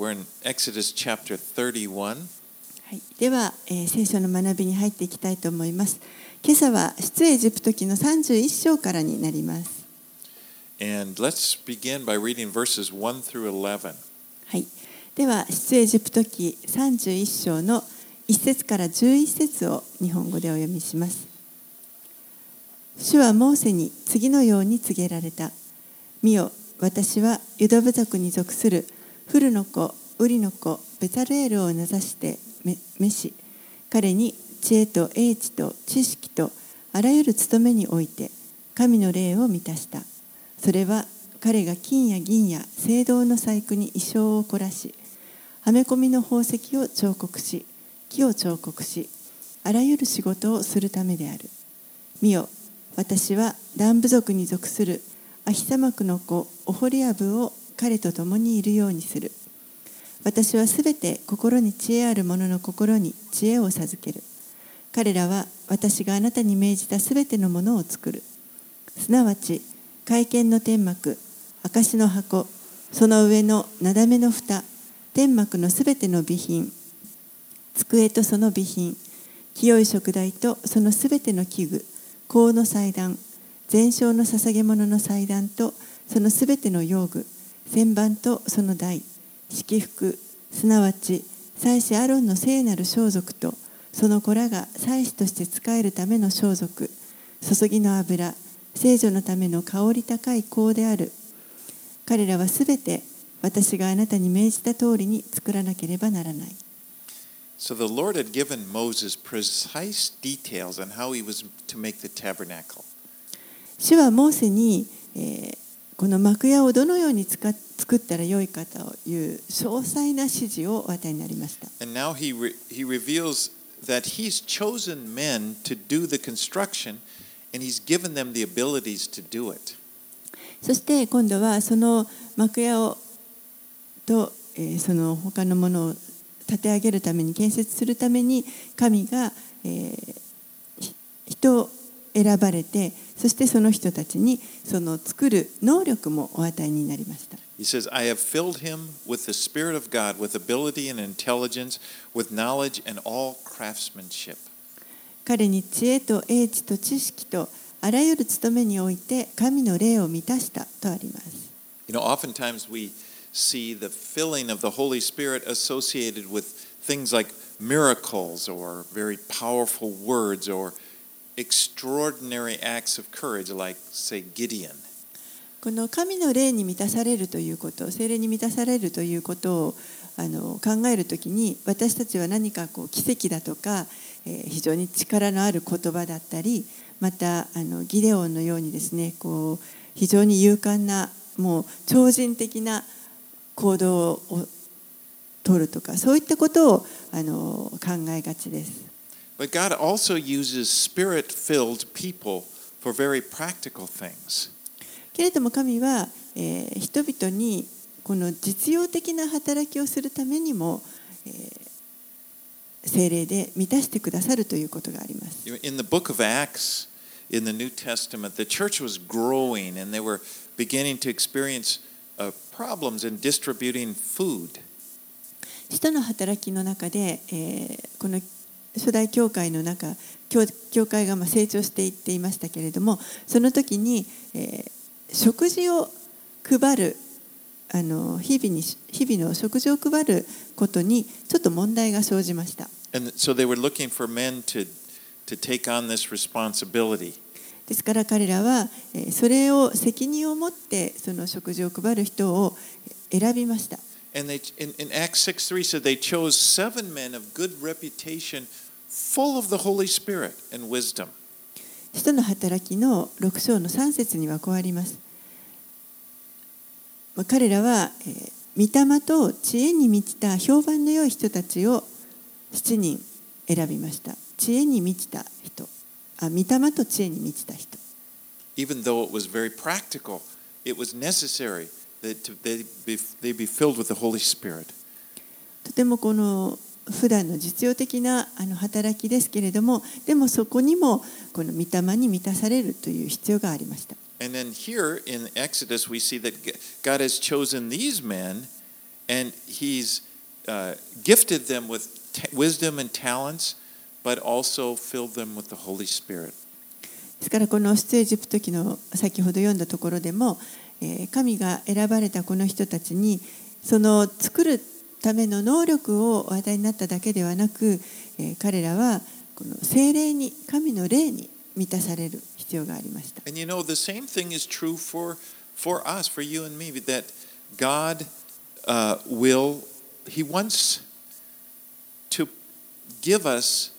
We're in Exodus chapter 31. はい、では、えー聖書の学びに入っていきたいと思います。今朝は出エジプト記の31章からになります。And let's begin by reading verses 1 through 11. はい、では出エジプト記31章の1節から11節を日本語でお読みします。主はモーセに次のように告げられた。見よ、私はユダ部族に属するフルの子、ウリの子、ベタルエルを名指して召し、彼に知恵と英知と知識とあらゆる務めにおいて神の霊を満たした。それは彼が金や銀や青銅の細工に衣装を凝らし、はめ込みの宝石を彫刻し、木を彫刻し、あらゆる仕事をするためである。見よ、私はダン部族に属するアヒサマクの子オホリアブを彼と共にいるようにする。私はすべて心に知恵ある者の心に知恵を授ける。彼らは私があなたに命じたすべてのものを作る。すなわち、会見の天幕、証の箱、その上のなだめの蓋、天幕のすべての備品、机とその備品、清い食台とそのすべての器具、香の祭壇、全焼の捧げ物の祭壇とそのすべての用具、旋盤とその台、式服、すなわち祭司アロンの聖なる装束とその子らが祭司として仕えるための装束、注ぎの油、聖女のための香り高い香である。彼らはすべて私があなたに命じた通りに作らなければならない。So the Lord had given Moses precise details on how he was to make the tabernacle. 主はモーセに、えーこの幕屋をどのように使作ったらよいかという詳細な指示をお与えになりました。そして今度はその幕屋をとその他のものを建て上げるために建設するために神が人を選ばれてそしてその人たちにその作る能力もお与えになりました。He says, I have filled him with the Spirit of God, with ability and intelligence, with knowledge and all craftsmanship. 彼に知恵と英知と知識とあらゆる務めにおいて神の霊を満たしたとあります。You know, oftentimes we see the filling of the Holy Spirit associated with things like miracles or very powerful words or extraordinary acts of courage, like, say, Gideon. この神の霊に満たされるということ精霊に満たされるということをあの考えるときに私たちは何かこう奇跡だとか、えー非常に力のある言葉だったりまたあのギデオンのようにですねこう非常に勇敢なもう超人的な行動を取るとかそういったことをあの考えがちです。But God also uses spirit filled people for very practical things. けれども神は、えー人々にこの実用的な働きをするためにも、えー精霊で満たしてくださるということがあります。In the book of Acts, in the New Testament, the church was growing and they were beginning to experience uh, problems in distributing food. 使徒の働きの中で、えーこの初代教会の中教教会がまあ成長していっていましたけれどもその時に、えー食事を配るあの日々に日々の食事を配ることにちょっと問題が生じました。So to, to. ですから彼らはえーそれを責任を持ってその食事を配る人を選びました。And they, in, in Acts 6 3 said they chose seven men of good reputation, full of the Holy Spirit and wisdom. 使徒の働きの6章の3節にはこうあります。まあ彼らは、えー御霊と知恵に満ちた評判の良い人たちを7人選びました。知恵に満ちた人。あ、御霊と知恵に満ちた人。Even though it was very practical, it was necessary that to, they, be, they be filled with the Holy Spirit. とてもこの普段の実用的なあの働きですけれども、でもそこにもこの御霊に満たされるという必要がありました。And then here in Exodus, we see that God has chosen these men And He's uh, gifted them with wisdom and talents, but also filled them with the Holy Spirit. ですからこの出エジプト記の先ほど読んだところでも、えー神が選ばれたこの人たちにその作るための能力をお与えになっただけではなく、えー彼らはこの精霊に神の霊に満たされる必要がありました。And you know, the same thing is true for, for us, for you and me, that God uh, will, He wants to give us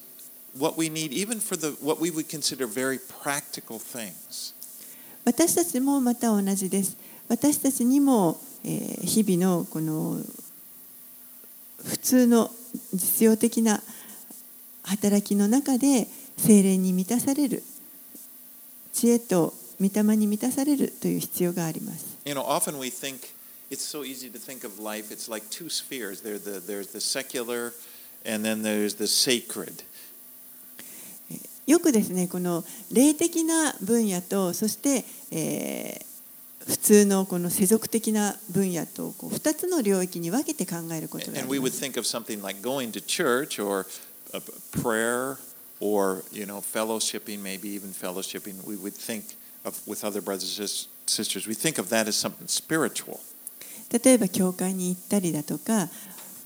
what we need, even for the what we would consider very practical things. 私たちもまた同じです。私たちにも、えー日々のこの普通の実用的な働きの中で精霊に満たされる知恵と御霊に満たされるという必要があります。You know, often we think it's so easy to think of life. It's like two spheres. There's the there's the secular, and then there's the sacred. よくですねこの霊的な分野とそして、えー普通のこの世俗的な分野とこう2つの領域に分けて考えることがあります。or uh, you know fellowshipping, maybe even fellowshipping. We would think of with other brothers and sis- sisters. We think of that as something spiritual. 例えば教会に行ったりだとか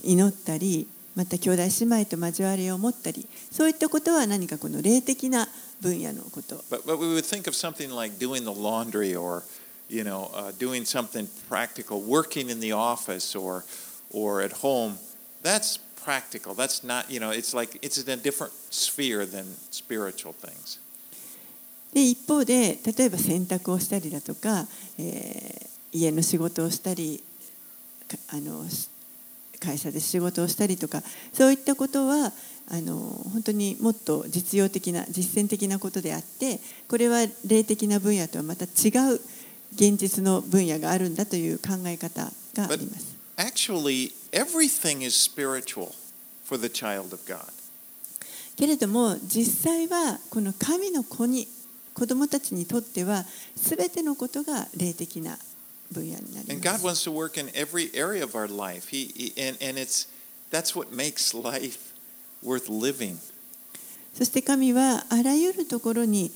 祈ったりまた兄弟姉妹と交わりを持ったりそういったことは何かこの霊的な分野のこと。But but we would think of something like doing the laundry or you know uh, doing something practical, working in the office or or at home. That's practical. That's not you know. It's like it's in a different sphere than spiritual things. で一方で例えば洗濯をしたりだとか、えー家の仕事をしたりかあのし会社で仕事をしたりとかそういったことはあの本当にもっと実用的な実践的なことであってこれは霊的な分野とはまた違う現実の分野があるんだという考え方があります。Actually, everything is spiritual for the child of God. けれども実際はこの神の子に子供たちにとっては全てのことが霊的な And ま God す。 wants to work in every area of our life. He, he and, and it's that's what makes life worth living. そして神はあらゆるところに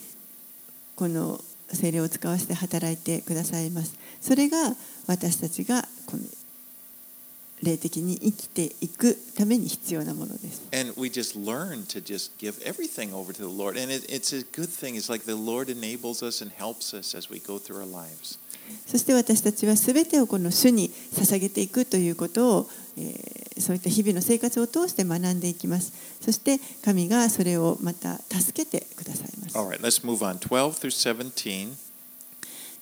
この精霊を使わせて働いてくださいます。それが私たちがこの霊的に生きていくために必要なものです。 And we just learn to just give everything over to the Lord. And it, it's a good thing. It's like the Lord enables us and helps us as we go through our lives. そして私たちは全てをこの主に捧げていくということを、えーそういった日々の生活を通して学んでいきます。そして神がそれをまた助けてくださいます。All right, let's move on. 12 through 17.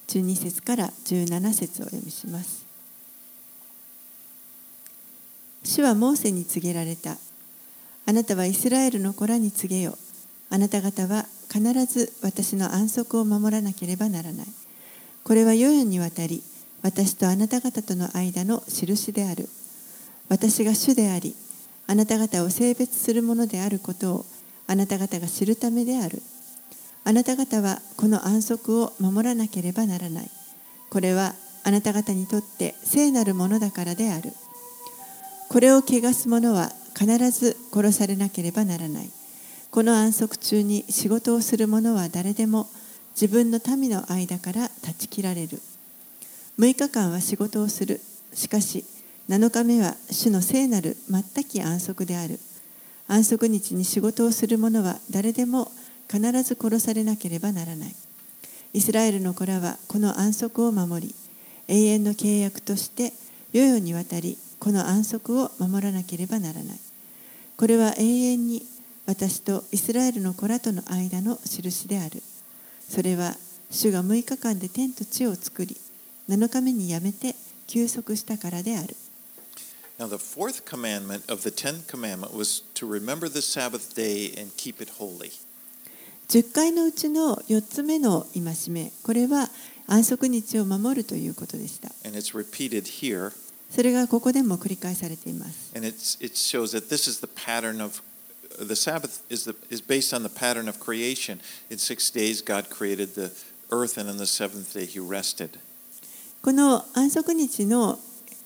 12節から17節をお読みします。主はモーセに告げられた。あなたはイスラエルの子らに告げよ。あなた方は必ず私の安息を守らなければならない。これは世々にわたり、私とあなた方との間の印である。私が主であり、あなた方を性別するものであることをあなた方が知るためである。あなた方はこの安息を守らなければならない。これはあなた方にとって聖なるものだからである。これを汚す者は必ず殺されなければならない。この安息中に仕事をする者は誰でも自分の民の間から断ち切られる。6日間は仕事をする。しかし7日目は主の聖なる全き安息である。安息日に仕事をする者は誰でも必ず殺されなければならない。イスラエルの子らはこの安息を守り、永遠の契約として世々にわたりこの安息を守らなければならない。これは永遠に私とイスラエルの子らとの間の印である。それは主が6日間で天と地を作り、7日目にやめて休息したからである。Now, the fourth commandment of the Tenth Commandment was to remember the Sabbath day and keep it holy. 10回のうちの4つ目の戒め、これは安息日を守るということでした。And it's repeated here. それがここでも繰り返されています。And it's, it shows that this is the pattern of the Sabbath is, the, is based on the pattern of creation. In six days, God created the earth, and on the seventh day, He rested. この安息日の、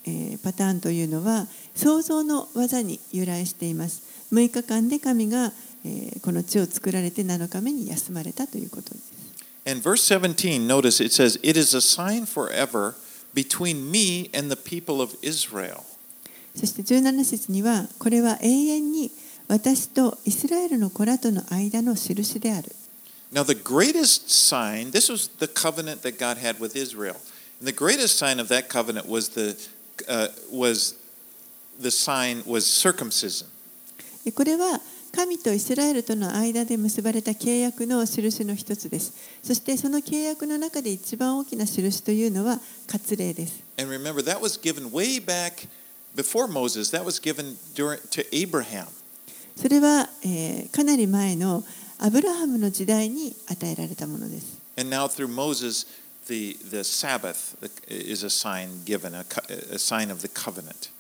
ええーパターンというのは創造の技に由来しています6日間で神が、えーこの地を作られて7日目に休まれたということです And verse 17, notice it says, It is a sign forever between me and the people of Israel. そして17節にはこれは永遠に私とイスラエルの子らとの間の印である Now, the greatest sign, this was the covenant that God had with Israel. And the greatest sign of that covenant was the, uh, was the sign was circumcision. でこれは神とイスラエルとの間で結ばれた契約の印の一つですそしてその契約の中で一番大きな印というのは割礼です And remember, that was given way back before Moses. That was given during, to Abraham. それは、えーかなり前のアブラハムの時代に与えられたものです。And now through Moses, the, the Sabbath is a sign given, a, a sign of the covenant.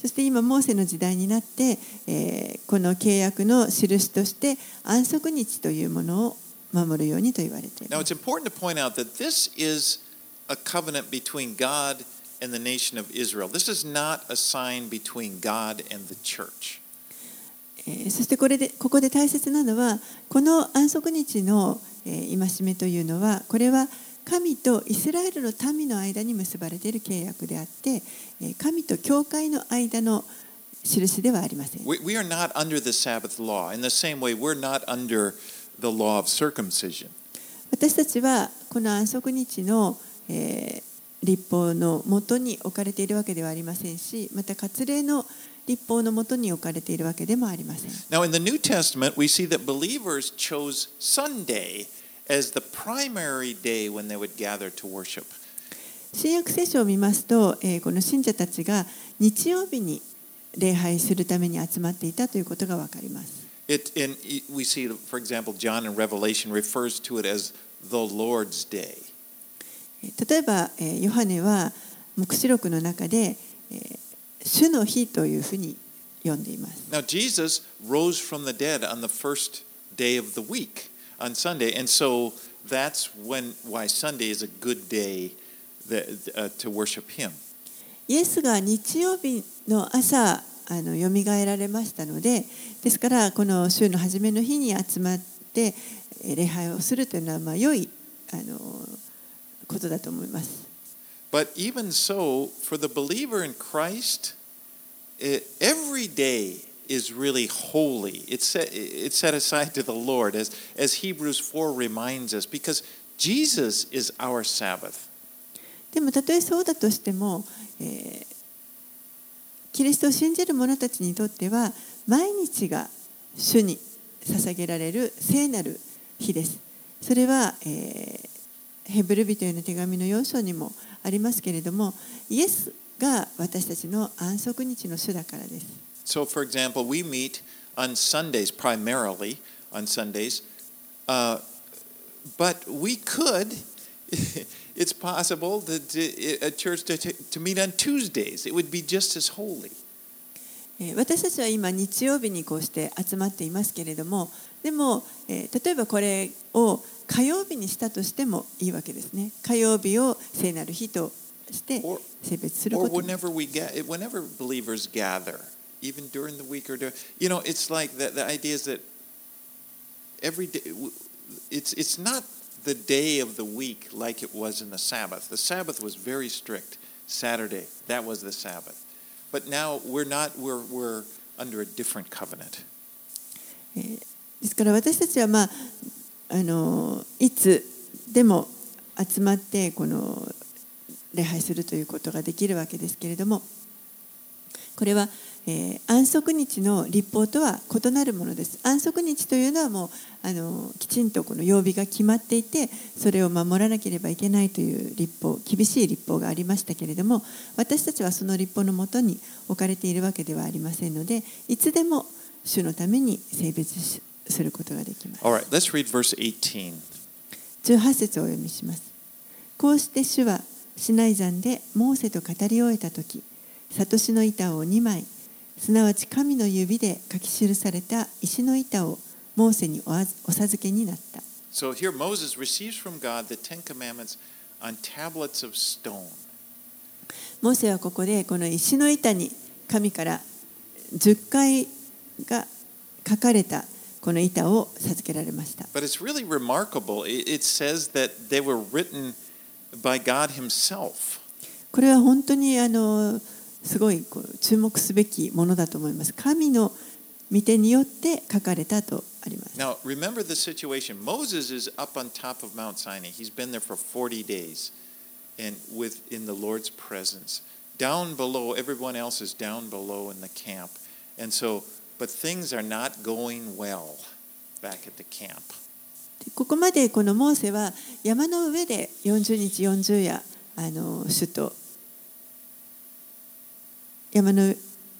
そして今、モーセの時代になって、えーこの契約の印として安息日というものを守るようにと言われてい Now, ま it's す。important to point out that this is a covenant between God and the nation of Israel. This is not a sign between God and the church. えーそしてこれでここで大切なのは、この安息日の、えー戒めというのは、これは神とイスラエルの民の間に結ばれている契約であって、えー神と教会の間の印ではありません。We, we are not under the Sabbath law. In the same way, we're not under the law of circumcision. 私たちはこの安息日の、えー立法のもとに置かれているわけではありませんしまた割礼の立法のもとに置かれているわけでもありません Now, in the New Testament, we see that believers chose Sunday as the primary day when they would gather to worship. 新約聖書を見ますと、えーこの信者たちが日曜日に礼拝するために集まっていたということがわかります It, and we see, for example, John in Revelation refers to it as the Lord's Day. えー例えば、えーヨハネは黙示録の中で、えー主の日というふうに呼んでいます Now, Jesus rose from the dead on the first day of the week, on Sunday, and so that's when why Sunday is a good day that, uh, to worship Him. イエスが日曜日の朝あのよみがえられましたのでですからこの週の初めの日に集まってえー礼拝をするというのはまあ良いあのことだと思います。But even so, for the believer in Christ, it, every day is really holy. It's set, it's set aside to the Lord, as, as Hebrews 4 reminds us, because Jesus is our Sabbath. でもたとえそうだとしても、えーキリストを信じる者たちにとっては毎日が主に捧げられる聖なる日です。それは、えーヘブル人への手紙の4章にもありますけれどもイエスが私たちの安息日の主だからです。So, for example, we meet on Sundays, primarily on Sundays, uh, but we could, it's possible that uh, a church to, to meet on Tuesdays. It would be just as holy. えー私たちは今日曜日にこうして集まっていますけれどもでも、えー例えばこれを火曜日にしたとしてもいいわけですね火曜日を聖なる日と してor, 性別する or ことに whenever we get, whenever believers gather, even during the week or, dur- you know, it's like the, the idea is that every day, it's, it's not the day of the week like it was in the Sabbath. The Sabbath was very strict. Saturday, that was the Sabbath. But now we're not, we're, we're under a different covenant. えーですから私たちは、まあ、あのいつでも集まってこの 礼拝するということができるわけですけれどもこれは、えー安息日の立法とは異なるものです安息日というのはもうあのきちんとこの曜日が決まっていてそれを守らなければいけないという立法厳しい立法がありましたけれども私たちはその立法のもとに置かれているわけではありませんのでいつでも主のために性別しすることができます All right, let's read verse 18. 18節をお読みしますこうして主はシナイ山でモーセと語り終えた時悟しの板を2枚すなわち神の指で書き記された石の板をモーセにお授けになった So here Moses receives from God the Ten Commandments on tablets of stone. モーセはここでこの石の板に神から10回が書かれたこの板を授けられました。But it's really remarkable. It says that they were written by God Himself. これは本当にあのすごいこう注目すべきものだと思います。神の御手によって書かれたとあります。 Now, remember the situation. Moses is up on top of Mount Sinai. He's been there for 40 days and with in the Lord's presence. Down below, everyone else is down below in the camp. And so, but things are not going well back at the camp. ここまでこのモーセは山の上で40日40夜あの首都山の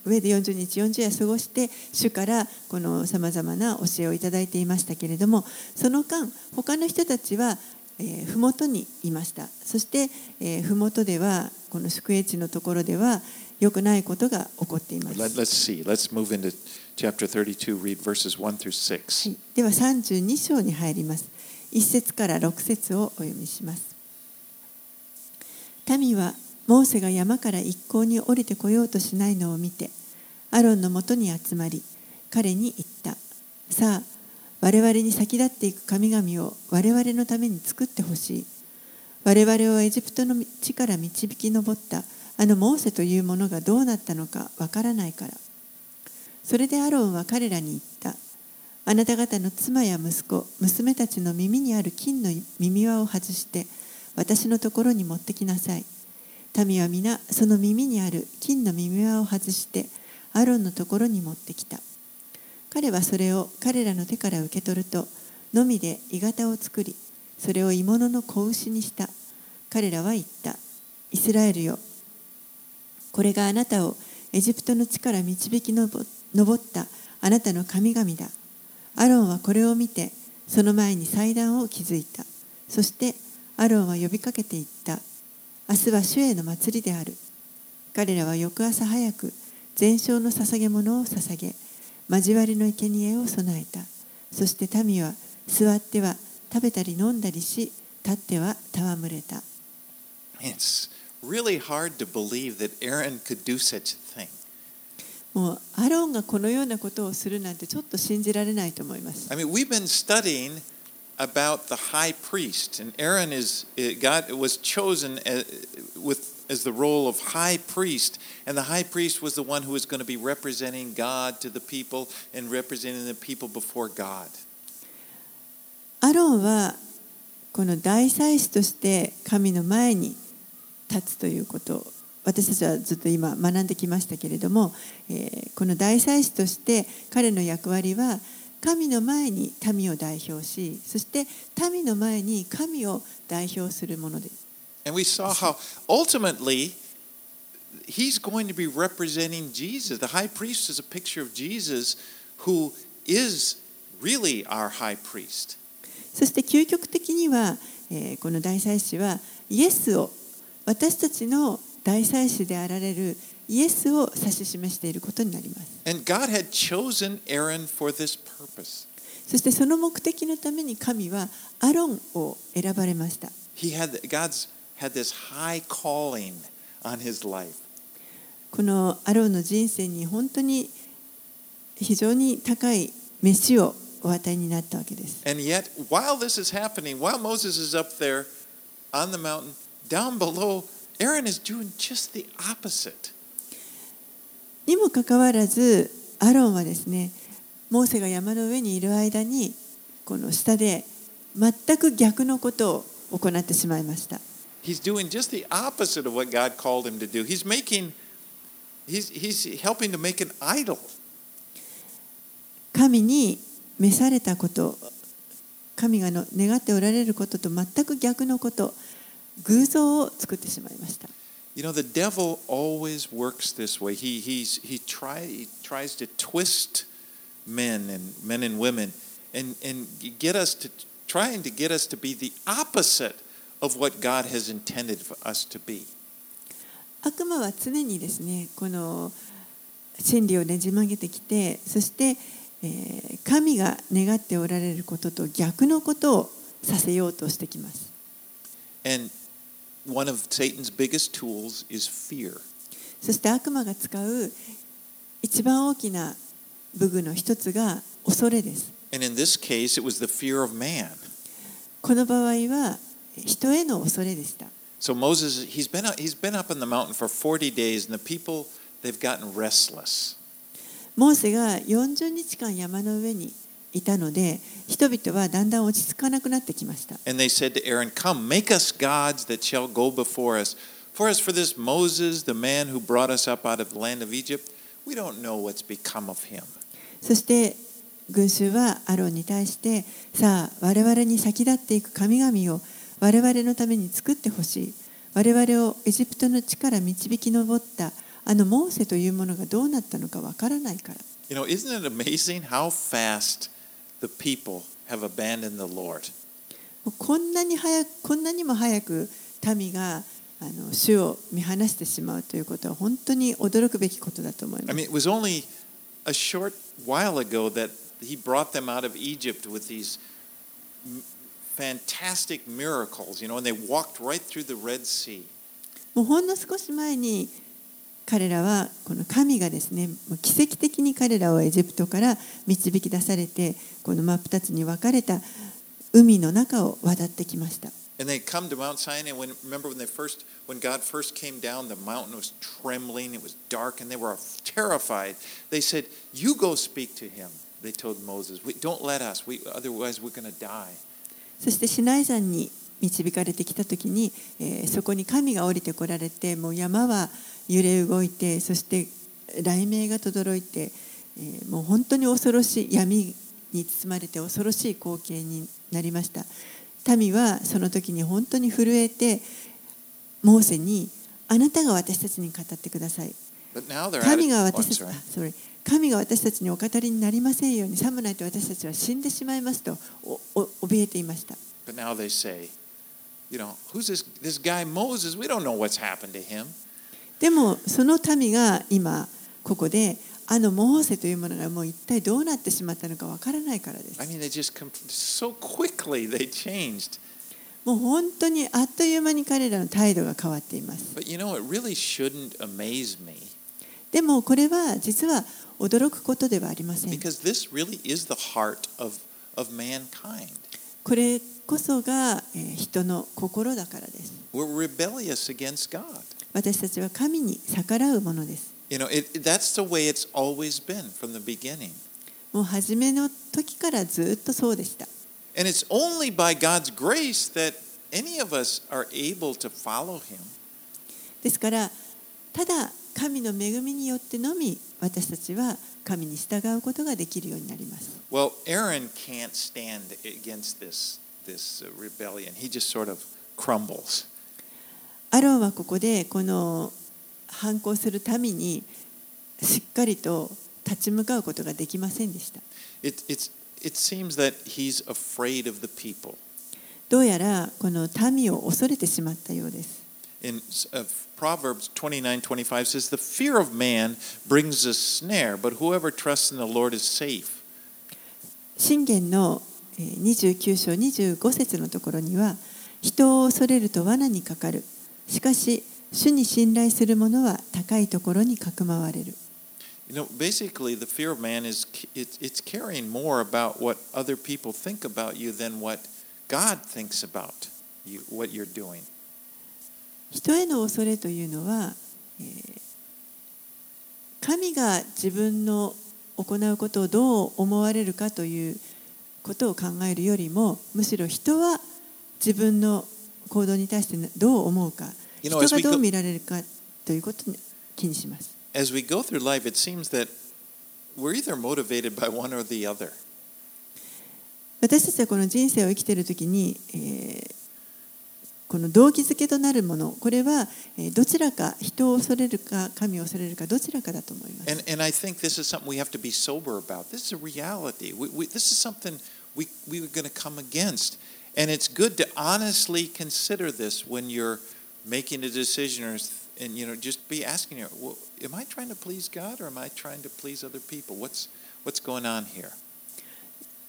上で40日40夜過ごして主からこのさまざまな教えをいただいていましたけれどもその間他の人たちは、えー、麓にいました。そして、え、麓ではこの宿営地のところでは良くないことが起こっています Let, let's see. Let's move into chapter 32, read verses 1 through 6. はい、では32章に入ります。1節から6節をお読みします。民はモーセが山から一向に降りてこようとしないのを見て、アロンのもとに集まり、彼に言った。さあ、我々に先立っていく神々を我々のために作ってほしい。我々をエジプトの地から導き上ったあのモーセというものがどうなったのかわからないから。それでアロンは彼らに言った。あなた方の妻や息子、娘たちの耳にある金の耳輪を外して、私のところに持ってきなさい。民は皆、その耳にある金の耳輪を外して、アロンのところに持ってきた。彼はそれを彼らの手から受け取ると、のみで鋳型を作り、それを鋳物の子牛にした。彼らは言った。イスラエルよ。これがあなたをエジプトの地から導き上ったあなたの神々だ。アロンはこれを見て、その前に祭壇を築いた。そしてアロンは呼びかけていった。明日は主への祭りである。彼らは翌朝早く、全焼の捧げ物を捧げ、交わりの生贄を備えた。そして民は座っては食べたり飲んだりし、立っては戯れた。It's really hard to believe that Aaron could do such a thing. もうアロンがこのようなことをするなんてちょっと信じられないと思います。 I mean, we've been studying about the high priest, and Aaron is God was chosen as, with as the role of high priest, and the high priest was the one who was going to be representing God to the people and representing the people before God. アロンはこの大祭司として神の前に 立つということを私たちはずっと今学んできましたけれども、えーこの大祭司として彼の役割は神の前に民を代表しそして民の前に神を代表するものです。And we saw how ultimately he's going to be representing Jesus. The high priest is a picture of Jesus, who is really our high priest. そして究極的には、えーこの大祭司はイエスを私たちの大祭司であられるイエスを指し示していることになります。そしてその目的のために神はアロンを選ばれました。このアロンの人生に本当に非常に高い飯をお与えになったわけです。And this this is happening, while Moses is up there on the mountain, down below, Aaron is doing just the opposite. にもかかわらずアロンはですねモーセが山の上にいる間にこの下で全く逆のことを行ってしまいました。He's doing just the opposite of what God called him to do. He's making he's he's helping to make an idol. 神に召されたこと神がの願っておられることと全く逆のこと偶像を作ってしまいました You know, the devil always works this way. He he's he try he tries to twist men and men and women and and get us to trying to get us to be the opposite of what God has intended for us to be. 悪魔は常にですねこの真理をねじ曲げてきてそして、えー神が願っておられることと逆のことをさせようとしてきます And one of Satan's biggest tools is fear. そして悪魔が使う一番大きな武具の一つが恐れです。And in this case, it was the fear of man. この場合は人への恐れでした。So Moses, he's been, he's been up in the mountain for 40 days, and the people, they've gotten restless. モーセが40日間山の上にいたので人々はだんだん落ち着かなくなってきました。And they said to Aaron, Come, make us gods that shall go before us. For as for this Moses, the man who brought us up out of the land of Egypt, we don't know what's become of him. そして群衆はアロンに対してさあ我々に先立っていく神々を我々のために作ってほしい我々をエジプトの地から導き上ったあのモーセというものがどうなったのかわからないから You know, isn't it amazing how fast the people have abandoned the Lord? こんなに早くこんなにも早く民があの主を見放してしまうということは本当に驚くべきことだと思いま I す mean, it was only a short while ago that he brought them out of Egypt with these fantastic miracles, you know, and they walked right through the Red Sea. もうほんの少し前に彼らはこの神がですね奇跡的に彼らをエジプトから導き出されてこの真っ二つに分かれた海の中を渡ってきました And they come to Mount Sinai. When remember when they first, when God first came down, the mountain was trembling. It was dark, and they were terrified. They said, "You go speak to him." They told Moses, we, "Don't let us. We otherwise we're going to die." そしてシナイ山に導かれてきた時に、えーそこに神が降りてこられてもう山は揺れ動いてそして雷鳴が轟いて、えーもう本当に恐ろしい闇に包まれて恐ろしい光景になりました民はその時に本当に震えてモーセにあなたが私たちに語ってください神.が Oh, 私たち sorry 神が私たちにお語りになりませんようにさもないと私たちは死んでしまいますとおお怯えていました But now they say, you know, who's this this guy Moses? We don't know what's happened to him. でもその民が今ここであのモーセというものがもう一体どうなってしまったのかわからないからです I mean, they just so quickly they changed. もう本当にあっという間に彼らの態度が変わっています But you know, it really shouldn't amaze me でもこれは実は驚くことではありません because this really is the heart of of mankind. これこそがえー人の心だからです We're rebellious against God. 私たちは神に逆らうものです。もう初めの時からずっとそうでした。ですから、ただ神の恵みによってのみ私たちは神に従うことができるようになります。アロンはここでこの反抗するためにしっかりと立ち向かうことができませんでした。どうやらこの民を恐れてしまったようです。信玄の29章25節のところには人を恐れると罠にかかるしかし、主に信頼するものは高いところにかくまわれる。人への恐れというのは、神が自分の行うことをどう思われるかということを考えるよりもむしろ人は自分の行動に対してどう思うか人がどう見られるかということに気にします As we go through life, it seems that we're either motivated by one or the other. 私たちはこの人生を生きている時に、えーこの動機づけとなるものこれはえーどちらか人を恐れるか神を恐れるかどちらかだと思います And, and I think this is something we have to be sober about. This is a reality. We, we, this is something we, we are going to come against. And it's good to honestly consider this when you're making a decision or, and, you know, just be asking you, well, am I trying to please God or am I trying to please other people? What's, what's going on here?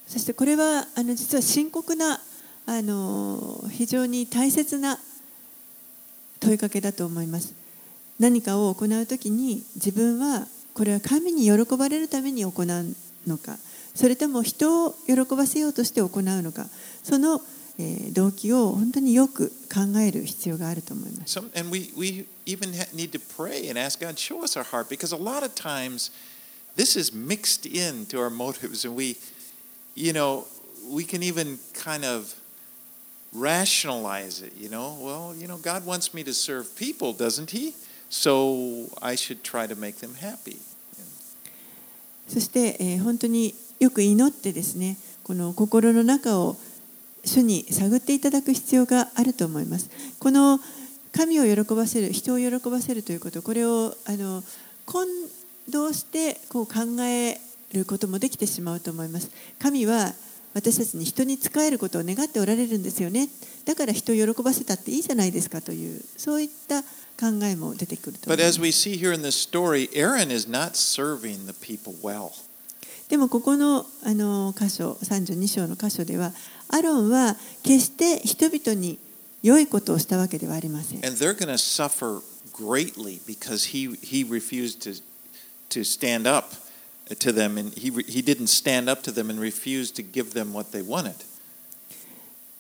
そしてこれはあの実は深刻なあの非常に大切な問いかけだと思います何かを行うときに自分はこれは神に喜ばれるために行うのかそれとも人を喜ばせようとして行うのかその動機を本当によく考える必要があると思います。And we, we even need to pray and ask God, show us our heart, because a lot of times this is mixed into our motives, and we, you know, we can even kind of rationalize it, you know, well, you know, God wants me to serve people, doesn't He? So I should try to make them happy. そして、えー本当によく祈ってですねこの心の中を主に探っていただく必要があると思います。この神を喜ばせる人を喜ばせるということこれをあの混同してこう考えることもできてしまうと思います。神は私たちに人に仕えることを願っておられるんですよね。だから人を喜ばせたっていいじゃないですかというそういった考えも出てくると思 But いま as す。we see here in this story, Aaron is not serving the people well. でもここのあの箇所32章の箇所ではアロンは決して人々に良いことをしたわけではありません。And they're going to suffer greatly because he, he refused to, to stand up to them and he, he didn't stand up to them and refused to give them what they wanted.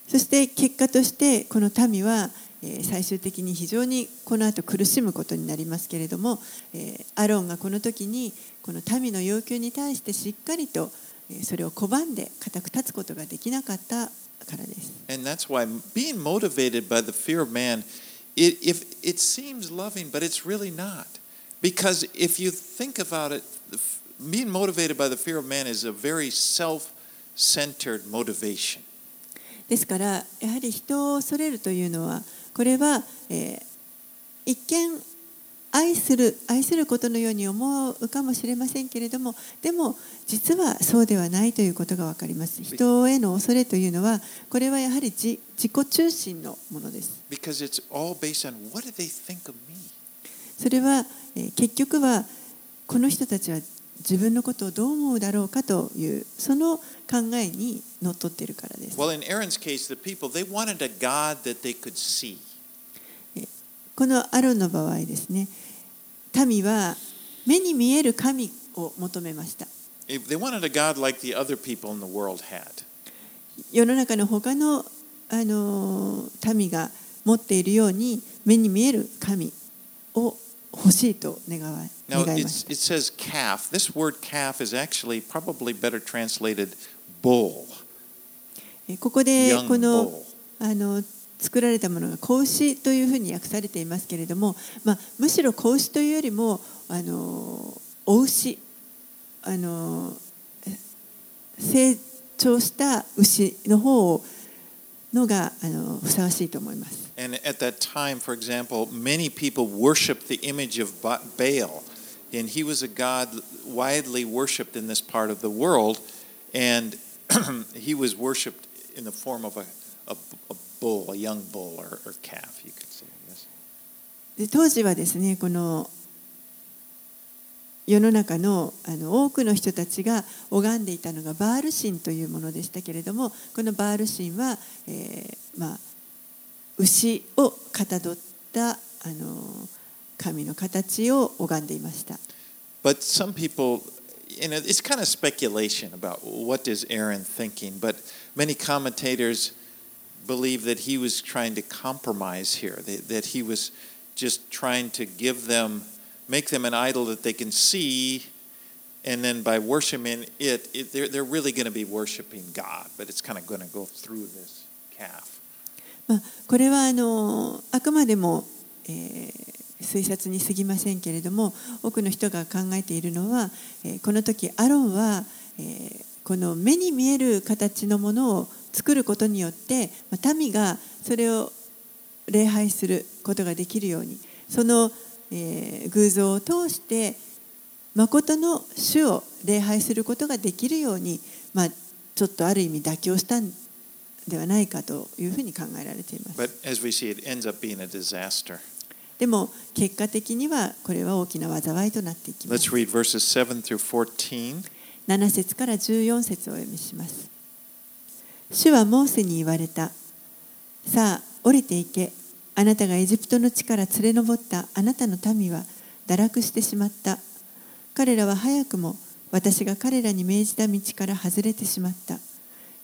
そして結果としてこの民はえー最終的に非常にこの後苦しむことになりますけれどもえーアロンがこの時にこの民の要求に対してしっかりとえーそれを拒んで固く立つことができなかったからです。And that's why being motivated by the fear of man, it, if it seems loving, but it's really not. Because if you think about it, being motivated by the fear of man is a very self centered motivation. ですからやはり人を恐れるというのはこれは、えー一見愛する愛することのように思うかもしれませんけれどもでも実はそうではないということが分かります人への恐れというのはこれはやはり自自己中心のものです?それは、えー結局はこの人たちは自分のことをどう思うだろうかというその考えにのっとっているからです Well, in Aaron's case, the people, they wanted a God that they could see. このアロンの場合ですね民は目に見える神を求めました.世の中の他のあの民が持っているように目に見える神を欲しいと願わ Now, 願いま it's, した it says calf. This word calf is actually probably better translated bull, えここでこの.あの作られたものが子牛というふうに訳されていますけれども、まあ、むしろ子牛というよりもあのお牛あの成長した牛の方をのがあのふさわしいと思います。And at that time, for example, many people worshiped the image of Ba- Baal. And he was a god widely worshipped in this part of the world. And he was worshipped in the form of a, a, a bull, a young bull or, or calf, you could say. Yes. で当時はですねこの世の中のあの多くの人たちが拝んでいたのがバール神というものでしたけれどもこのバール神は、えーまあ、牛をかたどったあの神の形を拝んでいました。But some people, you know, it's kind of speculation about what is Aaron thinking. But many commentators believe that he was trying to compromise here, that, that he was just trying to give them, make them an idol that they can see, and then by worshiping it, it they're, they're really going to be worshiping God, but it's kind of going to go through this calf. これはあのあくまでも、えー推察に過ぎませんけれども多くの人が考えているのは、えーこの時アロンは、えーこの目に見える形のものを作ることによってまあ民がそれを礼拝することができるようにその、えー偶像を通して誠の主を礼拝することができるように、まあ、ちょっとある意味妥協したんではないかというふうに考えられています。でも結果的にはこれは大きな災いとなっていきます。read verses 7 through 14. 7節から14節をお読みします。主はモーセに言われた。さあ、降りていけ。あなたがエジプトの地から連れ上った。あなたの民は堕落してしまった。彼らは早くも私が彼らに命じた道から外れてしまった。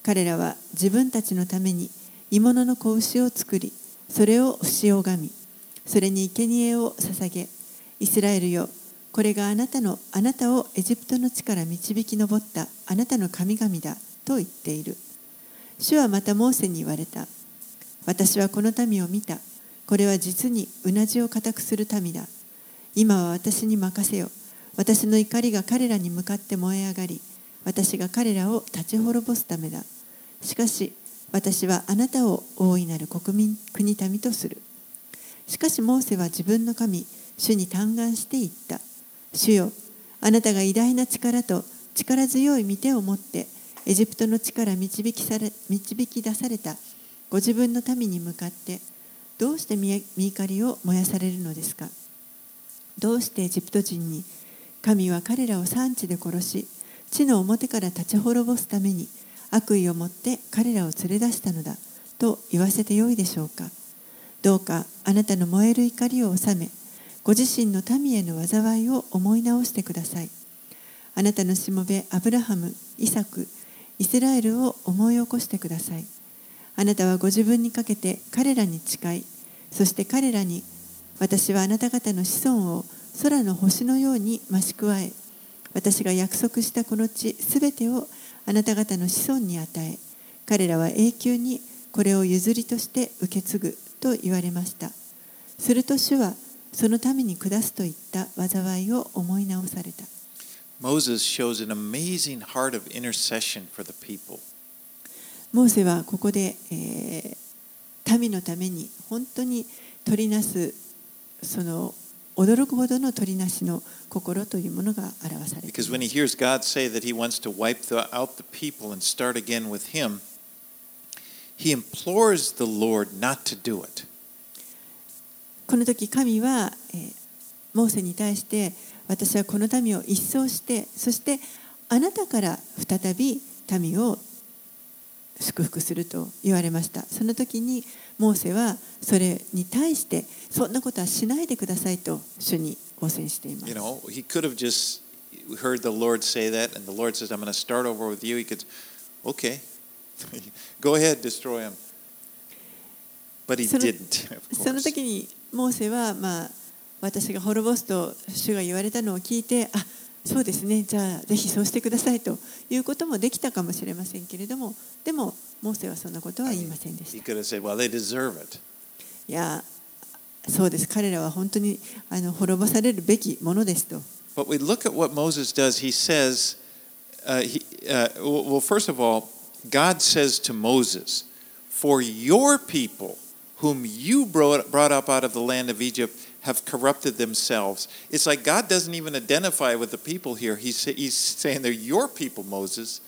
彼らは自分たちのために鋳物の子牛を作りそれを牛を拝みそれに生贄を捧げ。イスラエルよこれがあなたのあなたをエジプトの地から導き上った。あなたの神々だと言っている。主はまたモーセに言われた。私はこの民を見た。これは実にうなじを固くする民だ。今は私に任せよ。私の怒りが彼らに向かって燃え上がり私が彼らを立ち滅ぼすためだ。しかし私はあなたを大いなる国民国民とする。しかしモーセは自分の神主に嘆願して言った。主よあなたが偉大な力と力強い御手を持ってエジプトの地から導きされ導き出された。ご自分の民に向かってどうして見怒りを燃やされるのですか？どうしてエジプト人に神は彼らを産地で殺し地の表から立ち滅ぼすために悪意を持って彼らを連れ出したのだと言わせてよいでしょうか？どうかあなたの燃える怒りを収めご自身の民への災いを思い直してください。あなたのしもべアブラハムイサクイスラエルを思い起こしてください。あなたはご自分にかけて彼らに誓いそして彼らに私はあなた方の子孫を空の星のように増し加え私が約束したこの地すべてをあなた方の子孫に与え彼らは永久にこれを譲りとして受け継ぐと言われました。すると主はそのために下すといった災いを思い直された。モーセはここで、えー、民のために本当に取りなすその驚くほどの取りなしの心というものが表されています。神は神は神は神は神は神私はこの民を一掃してそしてあなたから再び民を祝福すると言われました。その時にモーセはそれに対してそんなことはしないでくださいと主に応戦しています。その時にモーセは、まあ私が滅ぼすと主が言われたのを聞いてあそうですねじゃあぜひそうしてくださいということもできたかもしれませんけれどもでもモーセはそんなことは言いませんでした said, well. いやそうです彼らは本当にあの滅ぼされるべきものですと But we look at what Moses does. He says, uh, he, uh, well, first of all, God says to Moses, For your people, whom you brought, brought up out of the land of Egypt, have corrupted themselves. It's like God doesn't even identify with the people here. He's, he's saying they're your people, Moses.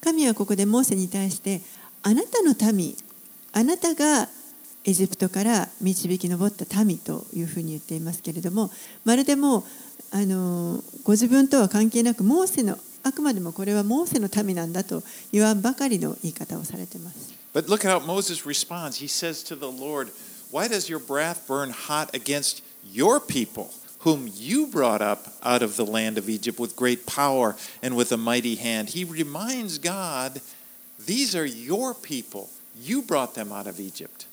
神はここでモーセに対してあなたの民あなたがエジプトから導き上った民というふうに言っていますけれどもまるでもうあのご自分とは関係なくモーセのあくまでもこれはモーセの民なんだと言わんばかりの言い方をされています。But look how Moses responds. He says to the Lord, Why does your wrath burn hot against your people, whom you brought up out of the land of Egypt with great power and with a mighty hand? He reminds God, These are your people. You brought them out of Egypt.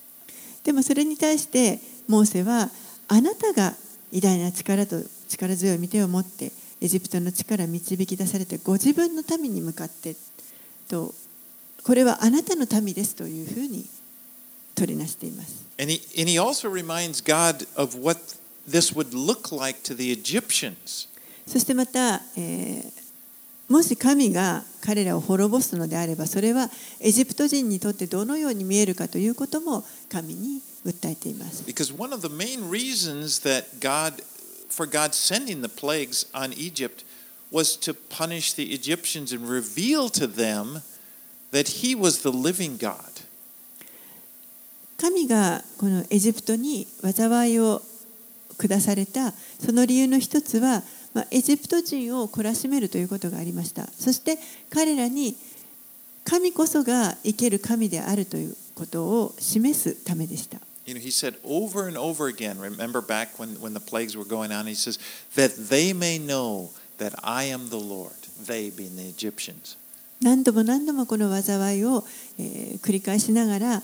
でもそれに対してモーセはあなたが偉大な力と力強い御手を持ってエジプトの地から導き出されてご自分の民に向かってとこれはあなたの民ですというふうに取りなしています。And he, and he also reminds God of what this would look like to the Egyptians. そしてまた、えーもし神が彼らを滅ぼすのであればそれはエジプト人にとってどのように見えるかということも神に訴えています。Because one of the main reasons that God, for God sending the plagues on Egypt, was to punish the Egyptians and reveal to them that He was the living God. 神がこのエジプトに災いを下されたその理由の一つは、まあ、エジプト人を懲らしめるということがありましたそして彼らに神こそが生ける神であるということを示すためでした You know, he said over and over again, remember back when, when the plagues were going on, he says, that they may know that I am the Lord, they being the Egyptians. 何度も何度もこの災いを、えー繰り返しながら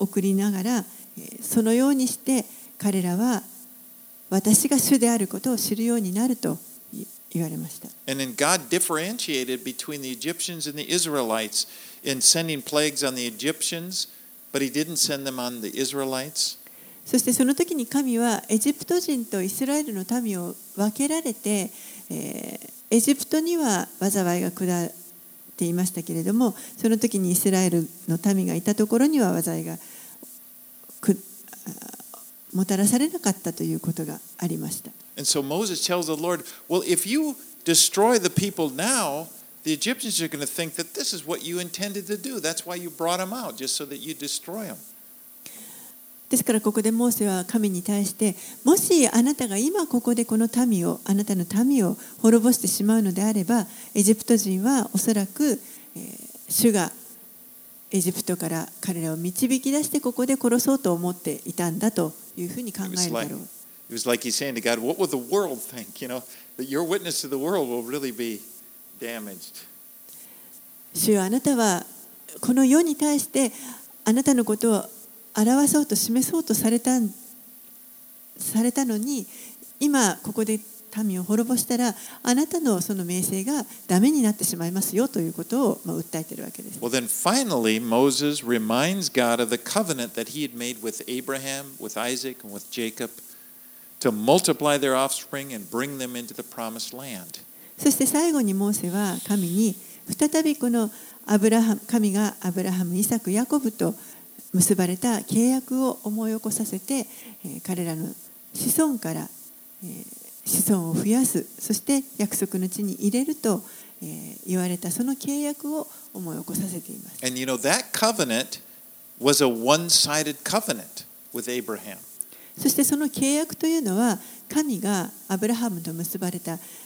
送りながら、えーそのようにして彼らは私が主であることを知るようになるとい言われました。And then God differentiated between the Egyptians and the Israelites in sending plagues on the Egyptians, but he didn't send them on the Israelites. そしてその時に神はエジプト人とイスラエルの民を分けられて、えーエジプトには災いが下っていましたけれどもその時にイスラエルの民がいたところには災いがくもたらされなかったということがありました。And so Moses tells the Lord, Well, if you destroy the people now, the Egyptians are going to think that this is what you intended to do. That's why you brought them out, just so that you destroy them. ですからここでモーセは神に対してもしあなたが今ここでこの民をあなたの民を滅ぼしてしまうのであればエジプト人はおそらく、えー主がエジプトから彼らを導き出してここで殺そうと思っていたんだというふうに考えるだ like, ろう。it was like he's saying to God, What will the world think? You know, that your witness to the world will really be damaged? 主よあなたはこの世に対してあなたのことを表そうと示そうとされたんされたのに今ここで民を滅ぼしたらあなたのその名声がダメになってしまいますよということをまあ訴えているわけです。Well, then finally, Moses reminds God of the covenant that he had made with Abraham, with Isaac, and with Jacob to multiply their offspring and bring them into the promised land. そして最後にモーセは神に再びこのアブラハム神がアブラハム、イサク、ヤコブと結ばれた契約を思い起こさせて、えー彼らの子孫から、えー子孫を増やすそして約束の地に入れると、えー言われたその契約を思い起こさせています。And you know, that covenant was a one sided covenant with Abraham. そしてその契約というのは神がアブラハムと結ばれた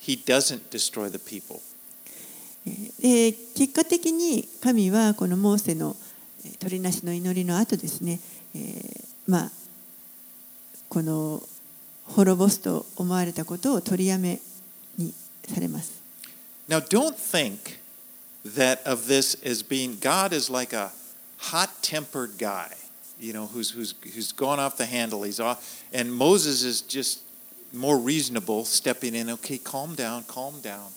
He doesn't destroy the people. で結果的に神はこのモーセの取りなしの祈りの後ですね、えー、まあこの滅ぼすと思われたことを取りやめにされます。Now don't think that of this as being God is like a hot-tempered guy, you know, who's who's who's gone off the handle. He's off, and Moses is just more reasonable, stepping in. Okay, calm down, calm down.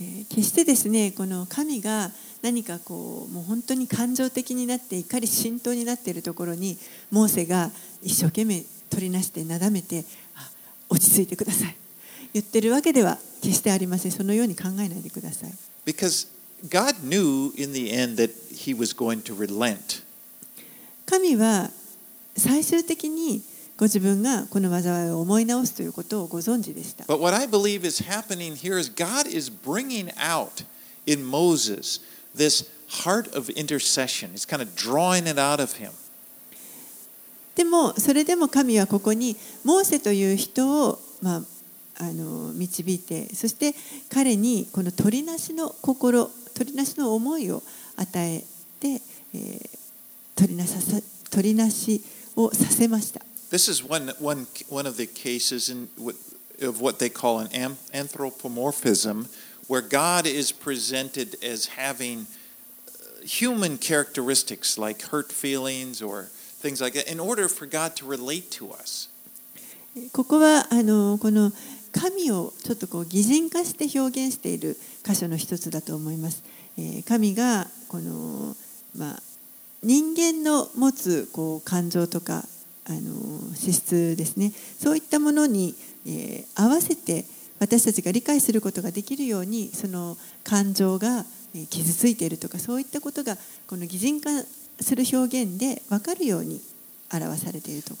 えー決してですねこの神が何かこうもう本当に感情的になって怒り心頭になっているところにモーセが一生懸命取りなしてなだめてあ落ち着いてください言ってるわけでは決してありませんそのように考えないでください Because God knew in the end that He was going to relent. 神は最終的にご自分がこの災いを思い直すということをご存知でした But what I believe is happening here is God is bringing out in Moses this heart of intercession. He's kind of drawing it out of him. でもそれでも神はここにモーセという人を、まあ、あの導いてそして彼にこの取りなしの心取りなしの思いを与えて、えー取りなささ取りなしをさせました。This is one, one, one of the cases in, of what they call an am- anthropomorphism, where God is presented as having uh, human characteristics like hurt feelings or things like that in order for God to relate to us. ここはあのこの神をちょっとこう擬人化して表現している箇所の一つだと思います。えー神がこの、まあ、人間の持つこう感情とか あの資質ですねそういったものに、え、合わせて私たちが理解することができるようにその感情が傷ついているとかそういったことがこの擬人化する表現で分かるように表されていると。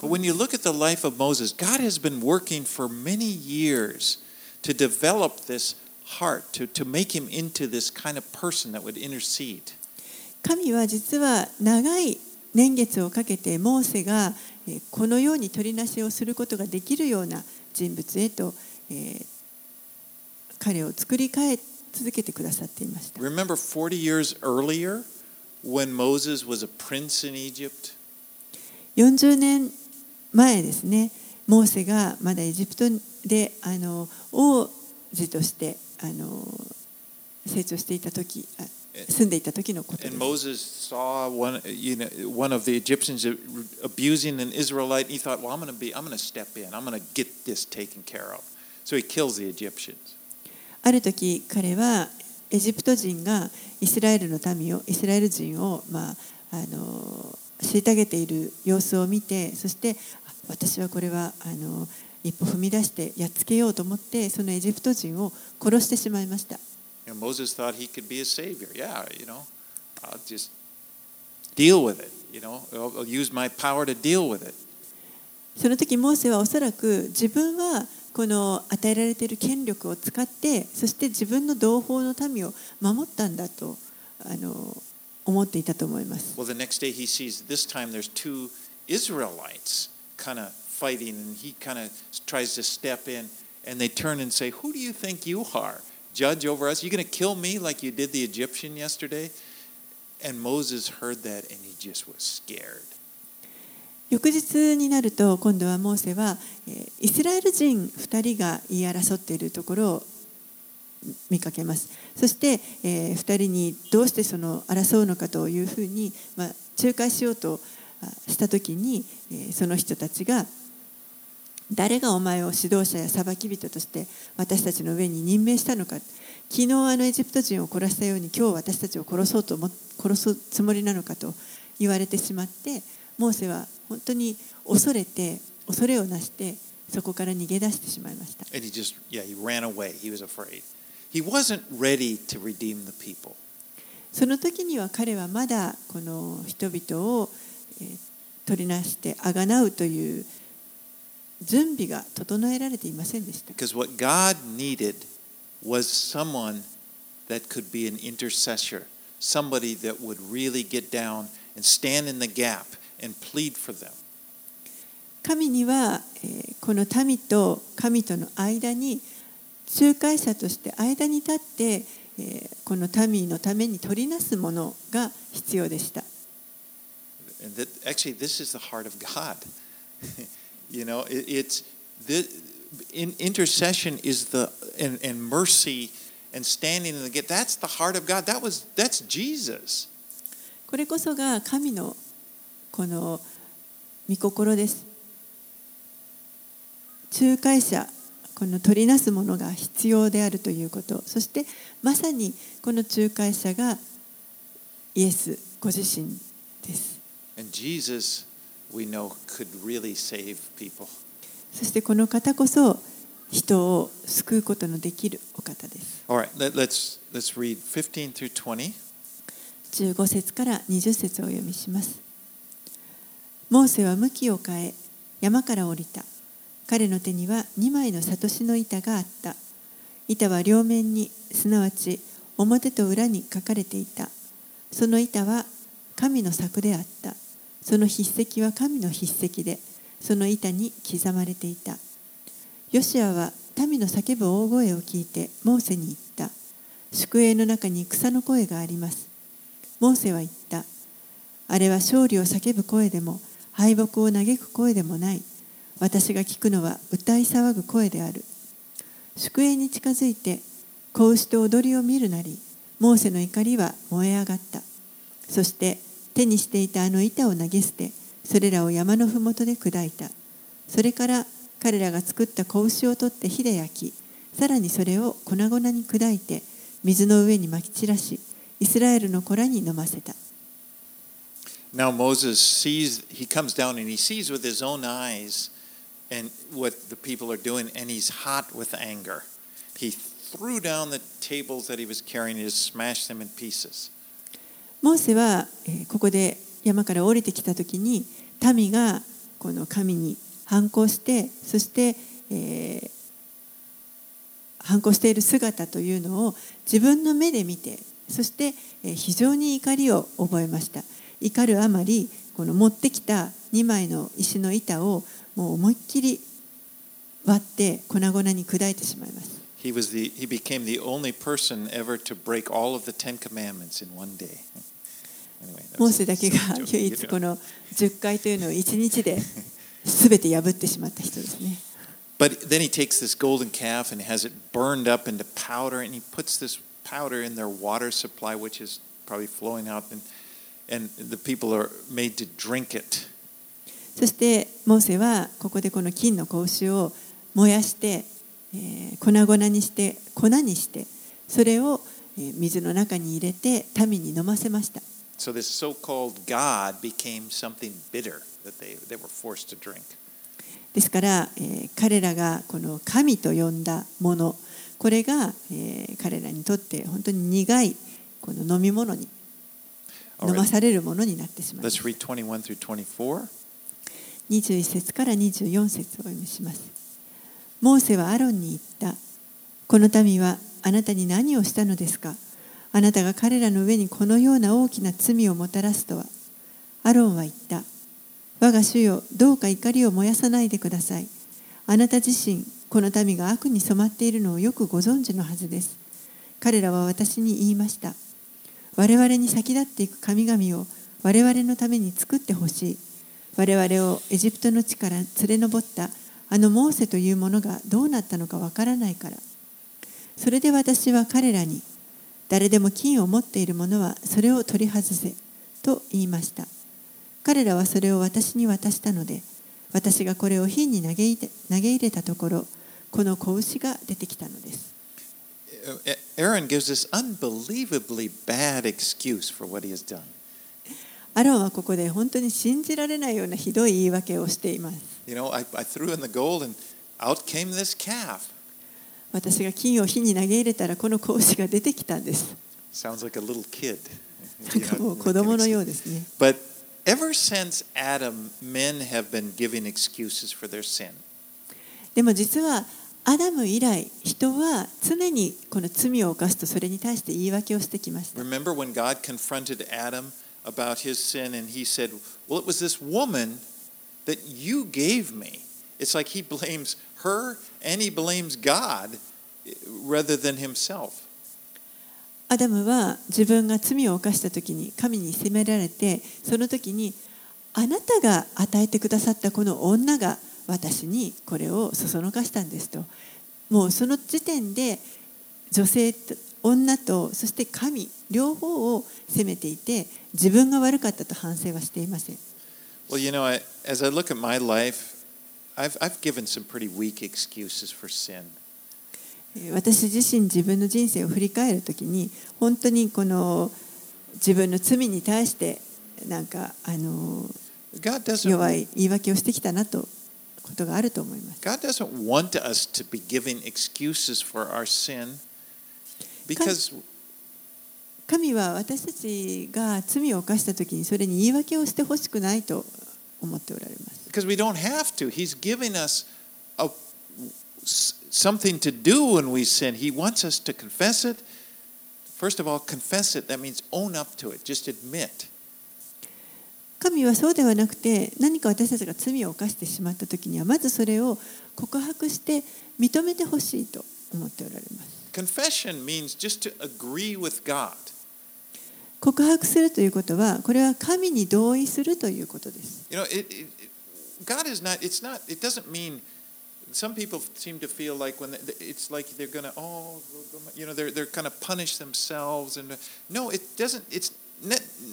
神は実は長い年月をかけてモーセがこのように取りなしをすることができるような人物へと、えー彼を作り変え続けてくださっていました。Remember 40 years earlier when Moses was a prince in Egypt? 40年前ですね、モーセがまだエジプトであの王子としてあの成長していた時、あ住んでいた時のこと。ある時彼はエジプト人がイスラエルの民をイスラエル人を、まあ、あの虐げている様子を見てそして私はこれはあの一歩踏み出してやっつけようと思ってそのエジプト人を殺してしまいました。And Moses thought he could be a savior. Yeah, you know, I'll just deal with it. You know, I'll, I'll use my power to deal with it. その時モーセはおそらく自分はこの与えられている権力を使ってそして自分の同胞の民を守ったんだとあの思っていたと思います Well, the next day he sees this time there's two Israelites kind of fighting, and he kind of tries to step in, and they turn and say, "Who do you think you are, judge over us? You're going to kill me like you did the Egyptian yesterday?" And Moses heard that, and he just was scared. 翌日になると今度はモーセはイスラエル人2人が言い争っているところを見かけますそして、え2人にどうしてその争うのかというふうに、まあ、仲介しようとした時に、えーその人たちが誰がお前を指導者や裁き人として私たちの上に任命したのか昨日あのエジプト人を殺したように今日私たちを殺そうと思殺すつもりなのかと言われてしまってモーセは本当に恐れて恐れをなしてそこから逃げ出してしまいました And he just, yeah, he ran away. He was afraid. He wasn't ready to redeem the people. その時には彼はまだこの人々を、えー取りなしてあがなうという準備が整えられていませんでした Because what God needed was someone that could be an intercessor, somebody that would really get down and stand in the gap and plead for them. 神には、えーこの民と神との間に仲介者として間に立って、えーこの民のために取りなすものが必要でした And that, actually, this is the heart of God. You know, it, it's the in, intercession is the and, and mercy and standing in the gap. That's the heart of God. That was that's Jesus. これこそが神のこの御心です仲介者この取りなすものが必要であるということそしてまさにこの仲介者がイエスご自身です And Jesus, we know, could really save people. そしてこの方こそ人を救うことのできるお方です。All right, let, let's let's read 15 through 20. 15節から20節をお読みします。モーセは向きを変え山から降りた。彼の手には2枚のサトシの板があった。板は両面にすなわち表と裏に書かれていた。その板は神の作であったその筆跡は神の筆跡でその板に刻まれていたヨシアは民の叫ぶ大声を聞いてモーセに言った宿営の中に草の声がありますモーセは言った。あれは勝利を叫ぶ声でも、敗北を嘆く声でもない。私が聞くのは歌い騒ぐ声である。宿営に近づいて、子牛と踊りを見るなり、モーセの怒りは燃え上がった。そして手にしていたあの板を投げ捨て、それらを山のふもとで砕いた。それから彼らが作った子牛を取って火で焼き、さらにそれを粉々に砕いて、水の上にまき散らし、イスラエルの子らに飲ませた。Now Moses sees, he comes down and he sees with his own eyes and what the people are doing, and he's hot with anger. He threw down the tables that he was carrying, he just smashed them in pieces. モーセは、ここで山から降りてきたときに民がこの神に反抗してそして、えー、反抗している姿というのを自分の目で見てそして非常に怒りを覚えました怒るあまりこの持ってきた2枚の石の板をもう思いっきり割って粉々に砕いてしまいます He was the he became the only person ever to break all of the Ten Commandments in one day. モーセだけが唯一この10回というのを1日で全て破ってしまった人ですね。But then he takes this golden calf and has it burned up into powder, and he puts this powder in their water supply, which is probably flowing out, and, and the people are made to drink it. そしてモーセはここでこの金の子牛を燃やして、えー、粉々にして粉にしてそれを水の中に入れて民に飲ませました。So this so-called God became something bitter that they, they were forced to drink. ですから、えー、彼らがこの神と呼んだもの、これが、えー、彼らにとって本当に苦いこの飲み物に、飲まされるものになってしまいます。21節から24節をお読みします。モーセはアロンに言った。この民はあなたに何をしたのですか？あなたが彼らの上にこのような大きな罪をもたらすとは。アロンは言った。我が主よ、どうか怒りを燃やさないでください。あなた自身、この民が悪に染まっているのをよくご存知のはずです。彼らは私に言いました。我々に先立っていく神々を我々のために作ってほしい。我々をエジプトの地から連れ上ったあのモーセというものがどうなったのかわからないから。それで私は彼らに、誰でも金を持っている者はそれを取り外せと言いました。彼らはそれを私に渡したので、私がこれを火に投げ入れたところ、この子牛が出てきたのです。Aaron gives this unbelievably bad excuse for what he has done. アロンはここで本当に信じられないようなひどい言い訳をしています。You know, I, I threw in the gold and out came this calf. 私が金を火に投げ入れたらこの子牛が出てきたんです。Sounds like a little kid. なんかもう子供のようですね。But ever since Adam, men have been giving excuses for their sin. でも実はアダム以来、人は常にこの罪を犯すとそれに対して言い訳をしてきました。Remember when God confronted Adam about his sin and he said, Well, it was this woman that you gave me. It's like he blames her and he blames God rather than himself. アダムは自分が罪を犯した時に神に責められてその時にあなたが与えてくださったこの女が私にこれをそそのかしたんですともうその時点で女性女とそして神両方を責めていて自分が悪かったと反省はしていません。Well, you know, I, as I look at my life, I've, I've given some pretty weak excuses for sin. 私自身自分の人生を振り返るときに本当にこの自分の罪に対してなんかあの弱い言い訳をしてきたなとことがあると思います。God doesn't want us to be giving excuses for our sin because 神は私たちが罪を犯したときにそれに言い訳をしてほしくないと思っておられます。Because we don't have to. He's giving us a, something to do when we sin. He wants us to confess it. First of all, confess it. That means own up to it. Just admit. 神はそうではなくて何か私たちが罪を犯してしまった時にはまずそれを告白して認めてほしいと思っておられます。Confession means just to agree with God. 告白するということはこれは神に同意するということです。You know, it, it, God is not, it's not, it doesn't mean some people seem to feel like when they, it's like they're going to, oh, you know, they're, they're going to punish themselves. And no, it doesn't, it's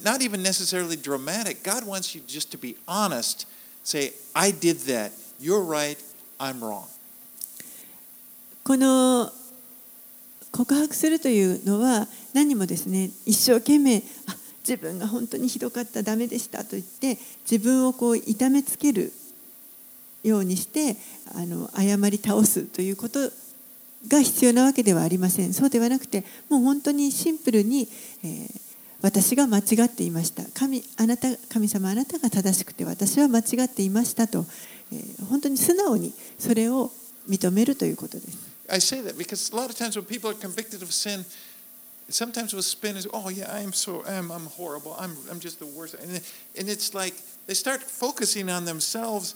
not even necessarily dramatic. God wants you just to be honest. Say, I did that. You're right. I'm wrong. この告白するというのは何もですね一生懸命あ 自分が本当にひどかったダメでしたと言って自分をこう痛めつけるようにしてあの謝り倒すということが必要なわけではありませんそうではなくてもう本当にシンプルに、えー私が間違っていました神あなた神様あなたが正しくて私は間違っていましたと、えー本当に素直にそれを認めるということです。I say that because a lot of times when people are convicted of sin, sometimes with spin is, oh yeah, I'm so, I'm, I'm horrible, I'm, I'm just the worst, and, and it's like they start focusing on themselves,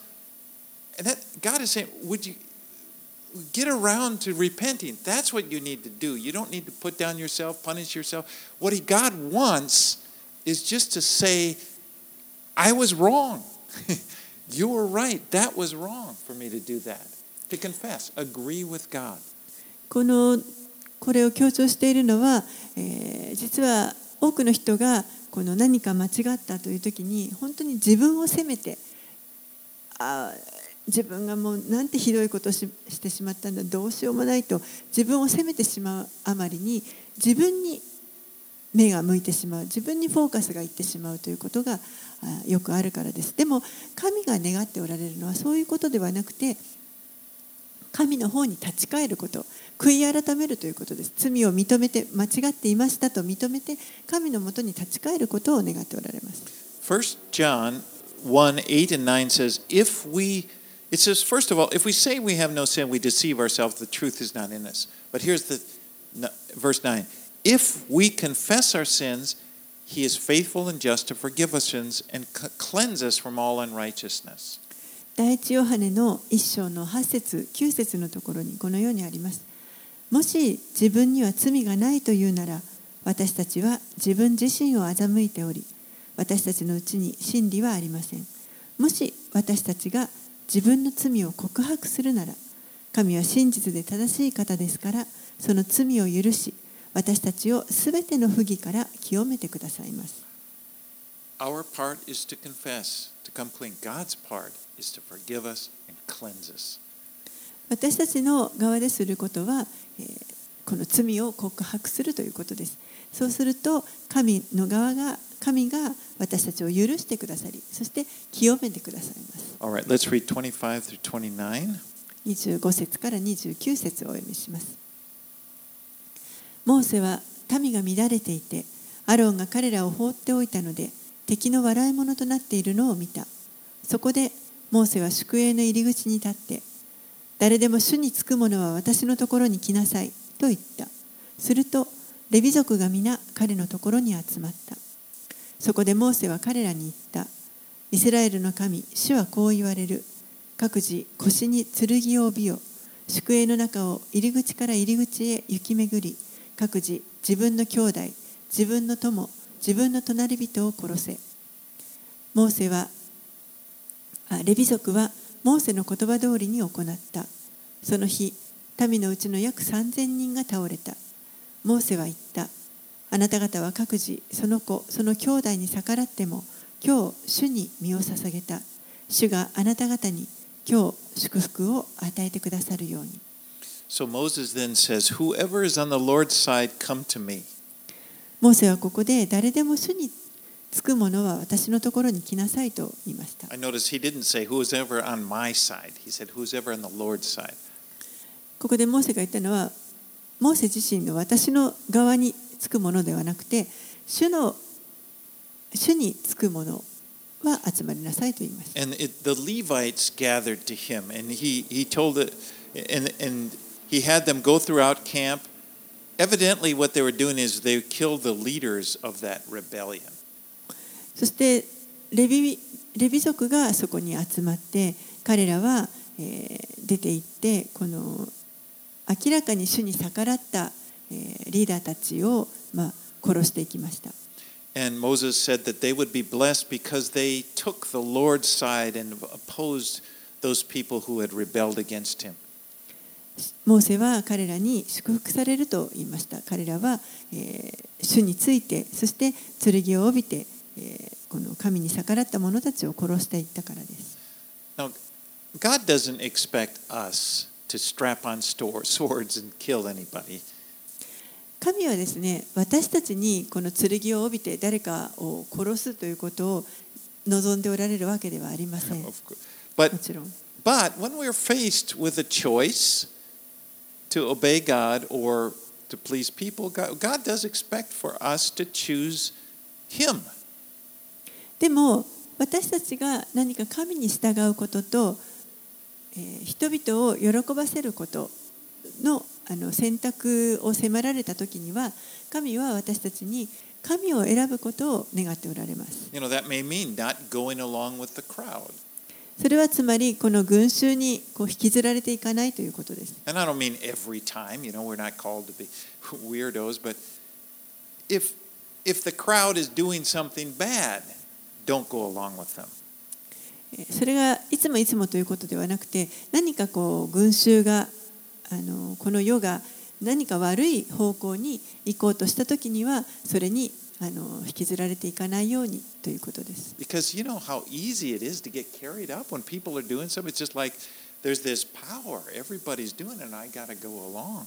and that God is saying, would you get around to repenting? That's what you need to do. You don't need to put down yourself, punish yourself. What he, God wants is just to say, I was wrong. you were right. That was wrong for me to do that. To confess, agree with God. このこれを強調しているのは、えー実は多くの人がこの何か間違ったという時に本当に自分を責めてあ自分がもうなんてひどいことをししてしまったんだどうしようもないと自分を責めてしまうあまりに自分に目が向いてしまう自分にフォーカスがいってしまうということがよくあるからです。でも神が願っておられるのはそういうことではなくて神の方に立ち返ること。悔い改めるということです罪を認めて間違っていましたと認めて神のもとに立ち返ることを願っておられます First John 1 8 and 9 says, If we, it says, first of all, if we say we have no sin, we deceive ourselves, the truth is not in us. But here's the verse 9 If we confess our sins, he is faithful and just to forgive us sins and cleanse us from all unrighteousness. 第一ヨハネの一章の8節9節のところにこのようにありますもし自分には罪がないというなら私たちは自分自身を欺いており私たちのうちに真理はありませんもし私たちが自分の罪を告白するなら神は真実で正しい方ですからその罪を許し私たちをすべての不義から清めてくださいます Our part is to confess, to come clean. God's part is to forgive us and cleanse us. 私たちの側ですることは、えーこの罪を告白するということです。そうすると神の側が神が私たちを許してくださりそして清めてくださいます。All right, let's read 25 through 29. 25節から29節をお読みします。モーセは民が乱れていてアロンが彼らを放っておいたので敵の笑い者となっているのを見た。そこでモーセは宿営の入り口に立って誰でも主につく者は私のところに来なさいと言った。するとレビ族が皆彼のところに集まった。そこでモーセは彼らに言ったイスラエルの神主はこう言われる。各自腰に剣を帯びよ。宿営の中を入り口から入り口へ行き巡り。各自自分の兄弟自分の友自分の隣人を殺せ。モーセはあレビ族はモーセの言葉通りに行った。その日民のうちの約3000人が倒れた。モーセは言った。あなた方は各自その子その兄弟に逆らっても今日主に身を捧げた。主があなた方に今日祝福を与えてくださるように。So Moses then says, Whoever is on the Lord's side, come to me. モーセはここで誰でも主につく者は私のところに来なさいと言いました I notice he didn't say, Who's ever on my side. He said, Who's ever on the Lord's side. ここでモーセが言ったのはモーセ自身の私の側につくものではなくて主の主につくものは集まりなさいと言いました And it, the Levites gathered to him, and he, he told it, and, and he had them go throughout camp. Evidently, what they were doing is they killed the leaders of that rebellion. そしてレビレビ族がそこに集まって彼らは、えー出て行ってこの明らかに主に逆らった、えーリーダーたちを、まあ、殺していきました。And Moses said that they would be blessed because they took the Lord's side and opposed those people who had rebelled against him. モーセは彼らに祝福されると言いました。彼らは、えー主について、そして剣を帯びて、えーこの神に逆らった者たちを殺していったからです。Now, God doesn't expect us to strap on swords and kill anybody. 神はですね、私たちにこの剣を帯びて誰かを殺すということを望んでおられるわけではありません。But ちろん。But when we're faced with a choice to obey God or to please people, God, God does expect for us to choose Him. でも私たちが何か神に従うことと、えー、人々を喜ばせることの,あの選択を迫られた時には神は私たちに神を選ぶことを願っておられます。それはつまりこの群衆にこう引きずられていかないということです。If the crowd is doing something bad, don't go along with them. えーそれがいつもいつもということではなくて何かこう群衆があのこの世が何か悪い方向に行こうとした時にはそれにあの引きずられていかないようにということです。Because you know how easy it is to get carried up when people are doing something. It's just like there's this power. Everybody's doing it, and I got to go along.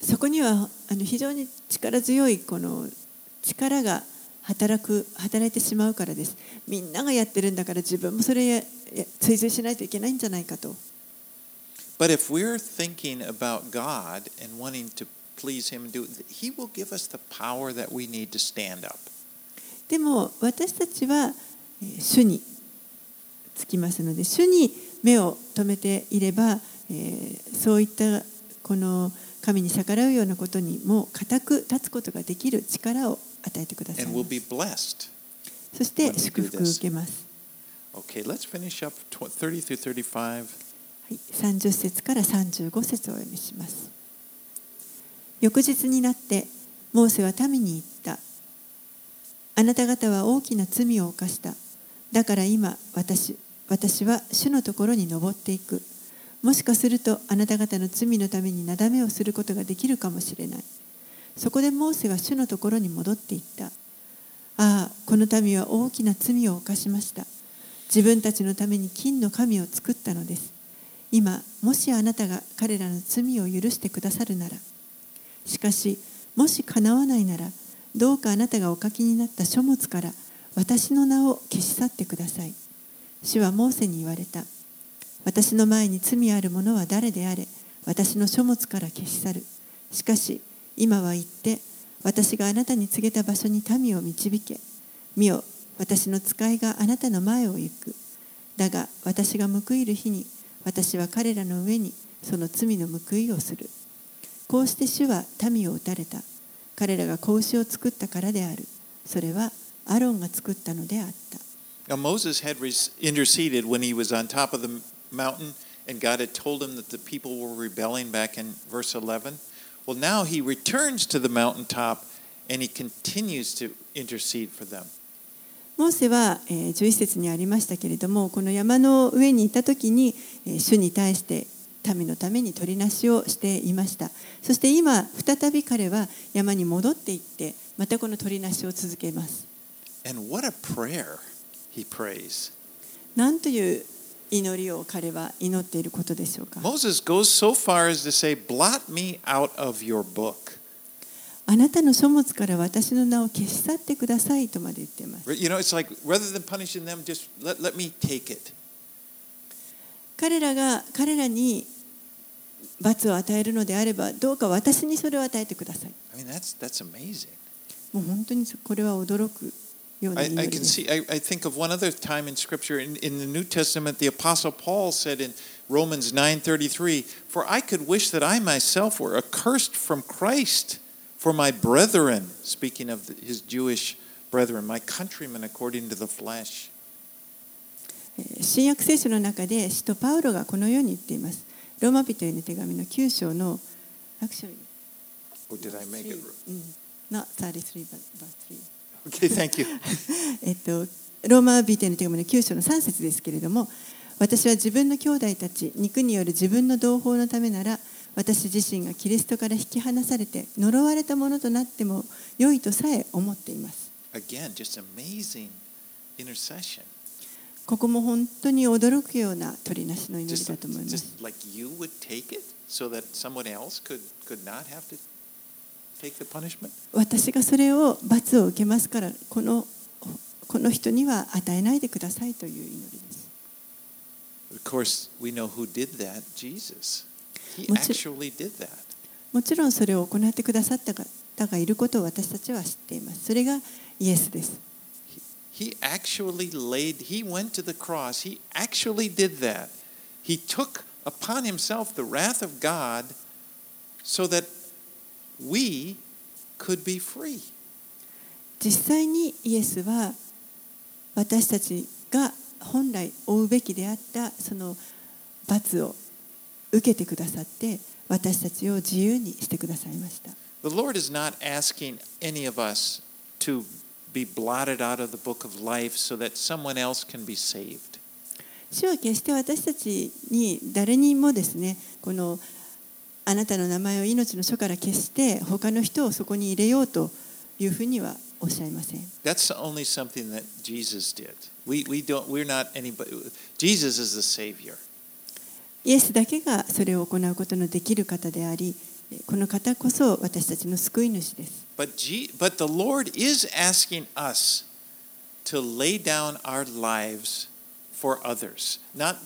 そこにはあの非常に力強いこの力が働く働いてしまうからです。みんながやってるんだから自分もそれ追随しないといけないんじゃないかと。But if we're thinking about God and wanting to please Him and do it, He will give us the power that we need to stand up. でも私たちはえー主につきますので主に目を留めていれば、えーそういったこの神に逆らうようなことにも固く立つことができる力を与えてください And ま we'll す be blessed. そして祝福を受けます、Okay, let's finish up tw- 30 through 35. はい、30節から35節をお読みします。翌日になってモーセは民に言った。あなた方は大きな罪を犯した。だから今私私は主のところに登っていく。もしかするとあなた方の罪のためになだめをすることができるかもしれないそこでモーセは主のところに戻っていった。ああこの民は大きな罪を犯しました。自分たちのために金の神を作ったのです。今もしあなたが彼らの罪を許してくださるなら。しかしもしかなわないならどうかあなたがお書きになった書物から私の名を消し去ってください。主はモーセに言われた。私の前に罪ある者は誰であれ私の書物から消し去る。しかし今は行って私があなたに告げた場所に民を導け。見よ私の使いがあなたの前を行く。だが私が報いる日に私は彼らの上にその罪の報いをする。こうして主は民を打たれた。彼らが格子を作ったからである。それはアロンが作ったのであった。Now, Moses had interceded when he was on top of the mountain, and God had told him that the people were rebelling back in verse 11. Well, now he returns to the mountaintop and he continues to intercede for them. モーセは、えー11節にありましたけれどもこの山の上にいた時に、えー主に対して民のために取りなしをしていましたそして今再び彼は山に戻っていってまたこの取りなしを続けます And what a prayer he prays. なんという祈りを彼は祈っていることでしょうか Moses goes so far as to say, Blot me out of your book. あなたの書物から私の名を消し去ってくださいとまで言っています You know, it's like rather than punishing them, just let, let me take it. 彼らが彼らに罰を与えるのであればどうか私にそれを与えてください I mean, that's, that's amazing. もう本当にこれは驚く I, 祈 I りで can す see, I, I think of one other time in Scripture in, in the New Testament, the Apostle Paul said in Romans 9:33, "For I could wish that I myself were accursed from Christ for my brethren," speaking of the- his Jewish brethren, my countrymen according to the flesh. えー新約聖書の中で使徒パウロがこのように言っていますローマ人への手紙の9章の actually Oh, did I make it? うん not 33 but but 3 Okay, えっと、ローマ BT の手紙の9章の3節ですけれども、私は自分の兄弟たち、肉による自分の同胞のためなら、私自身がキリストから引き離されて、呪われたものとなっても良いとさえ思っています。ここも本当に驚くような鳥なしの祈りだと思います。私がそれを罰を受けますからこのこの人には与えないでくださいという祈りです Of course, we know who did that Jesus. He actually did that. もちろんそれを行ってくださった方がいることを私たちは知っています。それがイエスです。He actually laid, he went to the cross. He actually did that. He took upon himself the wrath of God so that we could be free. 実際にイエスは私たちが本来負うべきであったその罰を受けてくださって私たちを自由にしてくださいました。The Lord is not asking any of us to be blotted out of the book of life so that someone else can be saved. 主は決して私たちに誰にもですねこのあなたの名前を命の書から消して他の人をそこに入れようというふうにはおっしゃいません。That's only something that Jesus did. We, we don't, we're not anybody. Jesus is the Savior. イエスだけがそれを行うことのできる方でありこの方こそ私たちの救い主です。But, G, but the Lord is asking us to lay down our lives for others. Not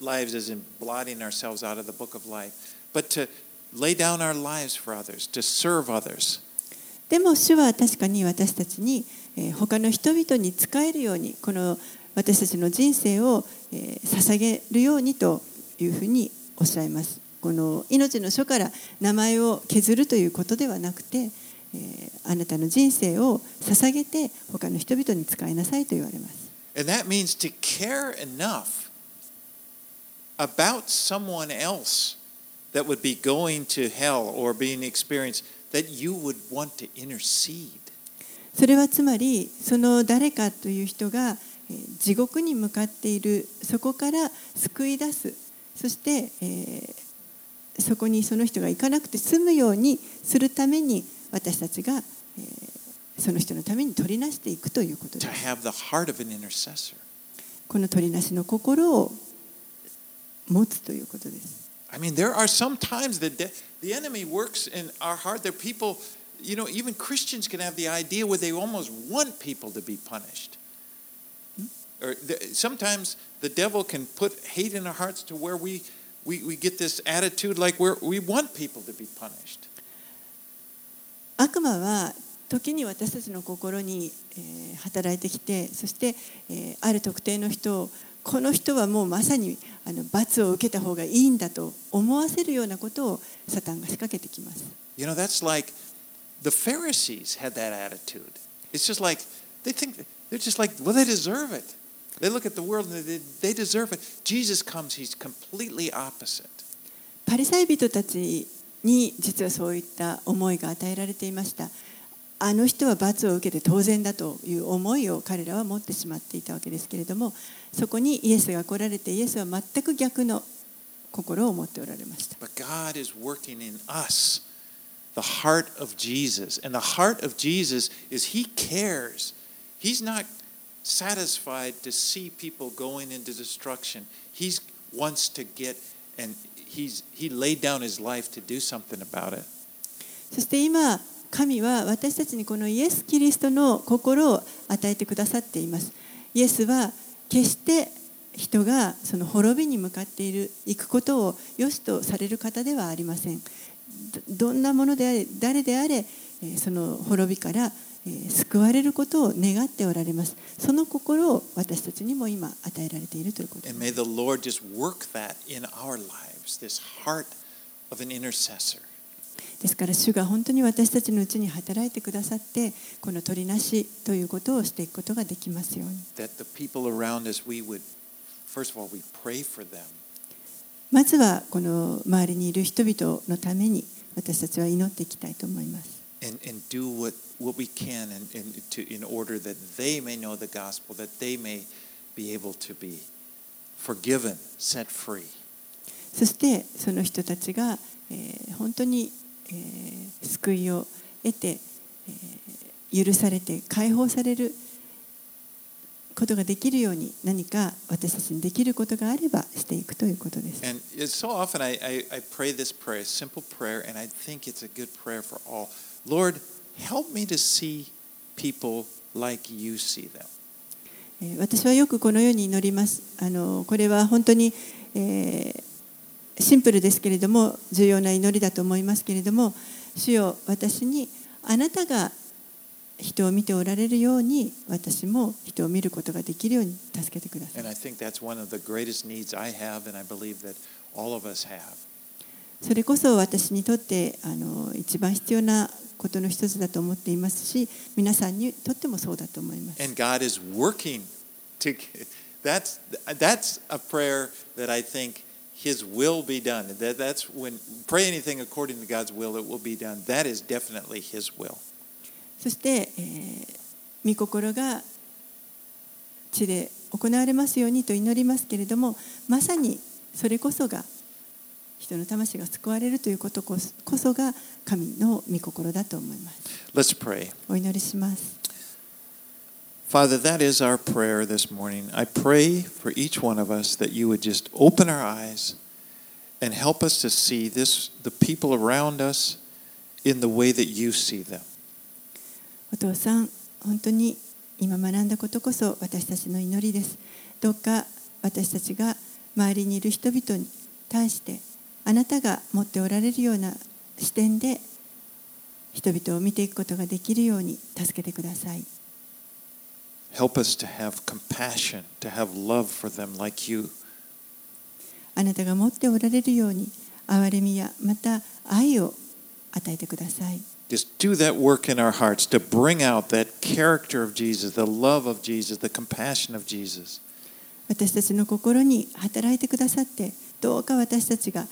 lives as in blotting ourselves out of the book of life, but to lay down our lives for others, to serve others. でも主は確かに私たちに、えー他の人々に仕えるようにこの私たちの人生を、えー捧げるようにというふうにおっしゃいます。この命の書から名前を削るということではなくて、えーあなたの人生を捧げて他の人々に使いなさいと言われます。And that means to care enough about someone else that would be going to hell or being experienced that you would want to intercede. それはつまりその誰かという人がえー地獄に向かっているそこから救い出すそして、えーそこにその人が行かなくて済むようにするために私たちが、えーその人のために取りなしていくということで to す have the heart of an intercessor. この取りなしの心を持つということです I mean, there are some times that the, the enemy works in our heart that people, you know, even Christians can have the idea where they almost want people to be punished. Or the, sometimes the devil can put hate in our hearts to where we, we, we get this attitude like we're, we want people to be punished. 悪魔は時に私たちの心に、えー働いてきてそして、えーある特定の人を この人はもうまさにあの罰を受けた方がいいんだと思わせるようなことをサタンが仕掛けてきます。You know, that's like the Pharisees had that attitude. It's just like they think they're just like, well, they deserve it. They look at the world and they, they deserve it. Jesus comes, he's completely opposite. パリサイ人たちに実はそういった思いが与えられていました。あの人は罰を受けて当然だという思いを彼らは持ってしまっていたわけですけれどもそこにイエスが来られてイエスは全く逆の心を持っておられました。But God is working in us the heart of Jesus. And the heart of Jesus is he cares. He's not satisfied to see people going into destruction. He wants to get, and he's, he laid down his life to do something about it. そして今神は私たちにこのイエス・キリストの心を与えてくださっています。イエスは決して人がその滅びに向かっている行くことを良しとされる方ではありません。どんなものであれ誰であれその滅びから救われることを願っておられます。その心を私たちにも今与えられているということ。です of an intercessor. ですから主が本当に私たちのうちに働いてくださってこの取りなしということをしていくことができますように。まずはこの周りにいる人々のために私たちは祈っていきたいと思います。そしてその人たちが本当に救いを得て許されて解放されることができるように何か私たちにできることがあればしていくということです。私はよくこのように祈ります。あのこれは本当に、えー、シンプルですけれども重要な祈りだと思いますけれども主よ私にあなたが人を見ておられるように私も人を見ることができるように助けてください And I think that's one of the greatest needs I have, and I believe that all of us have. それこそ私にとってあの一番必要なことの一つだと思っていますし皆さんにとってもそうだと思います And God is working to. That's that's a prayer that I think His will be done. That that's when pray anything according to God's will, it will be done. That is definitely His will. そして、えー御心が地で行われますようにと祈りますけれどもまさにそれこそが人の魂が救われるということこそが神の御心だと思います Let's pray. お祈りします Father, that is our prayer this morning. I pray for each one of us that you would just open our eyes and help us to see this the people around us in the way that you see them. お父さん本当に今学んだことこそ私たちの祈りですどうか私たちが周りにいる人々に対してあなたが持っておられるような視点で人々を見ていくことができるように助けてください Help us to have compassion, to have love for them like you. あなたが持っておられるように憐れみやまた愛を与えてください Just do that work in our hearts to bring out that character of Jesus, the love of Jesus, the compassion of Jesus. 私たちの心に働いてくださってどうか私たちが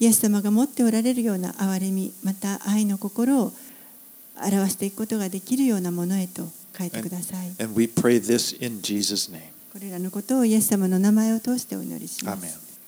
イエス様が持っておられるような憐れみまた愛の心を表していくことができるようなものへと変えてください。これらのことをイエス様の名前を通してお祈りします。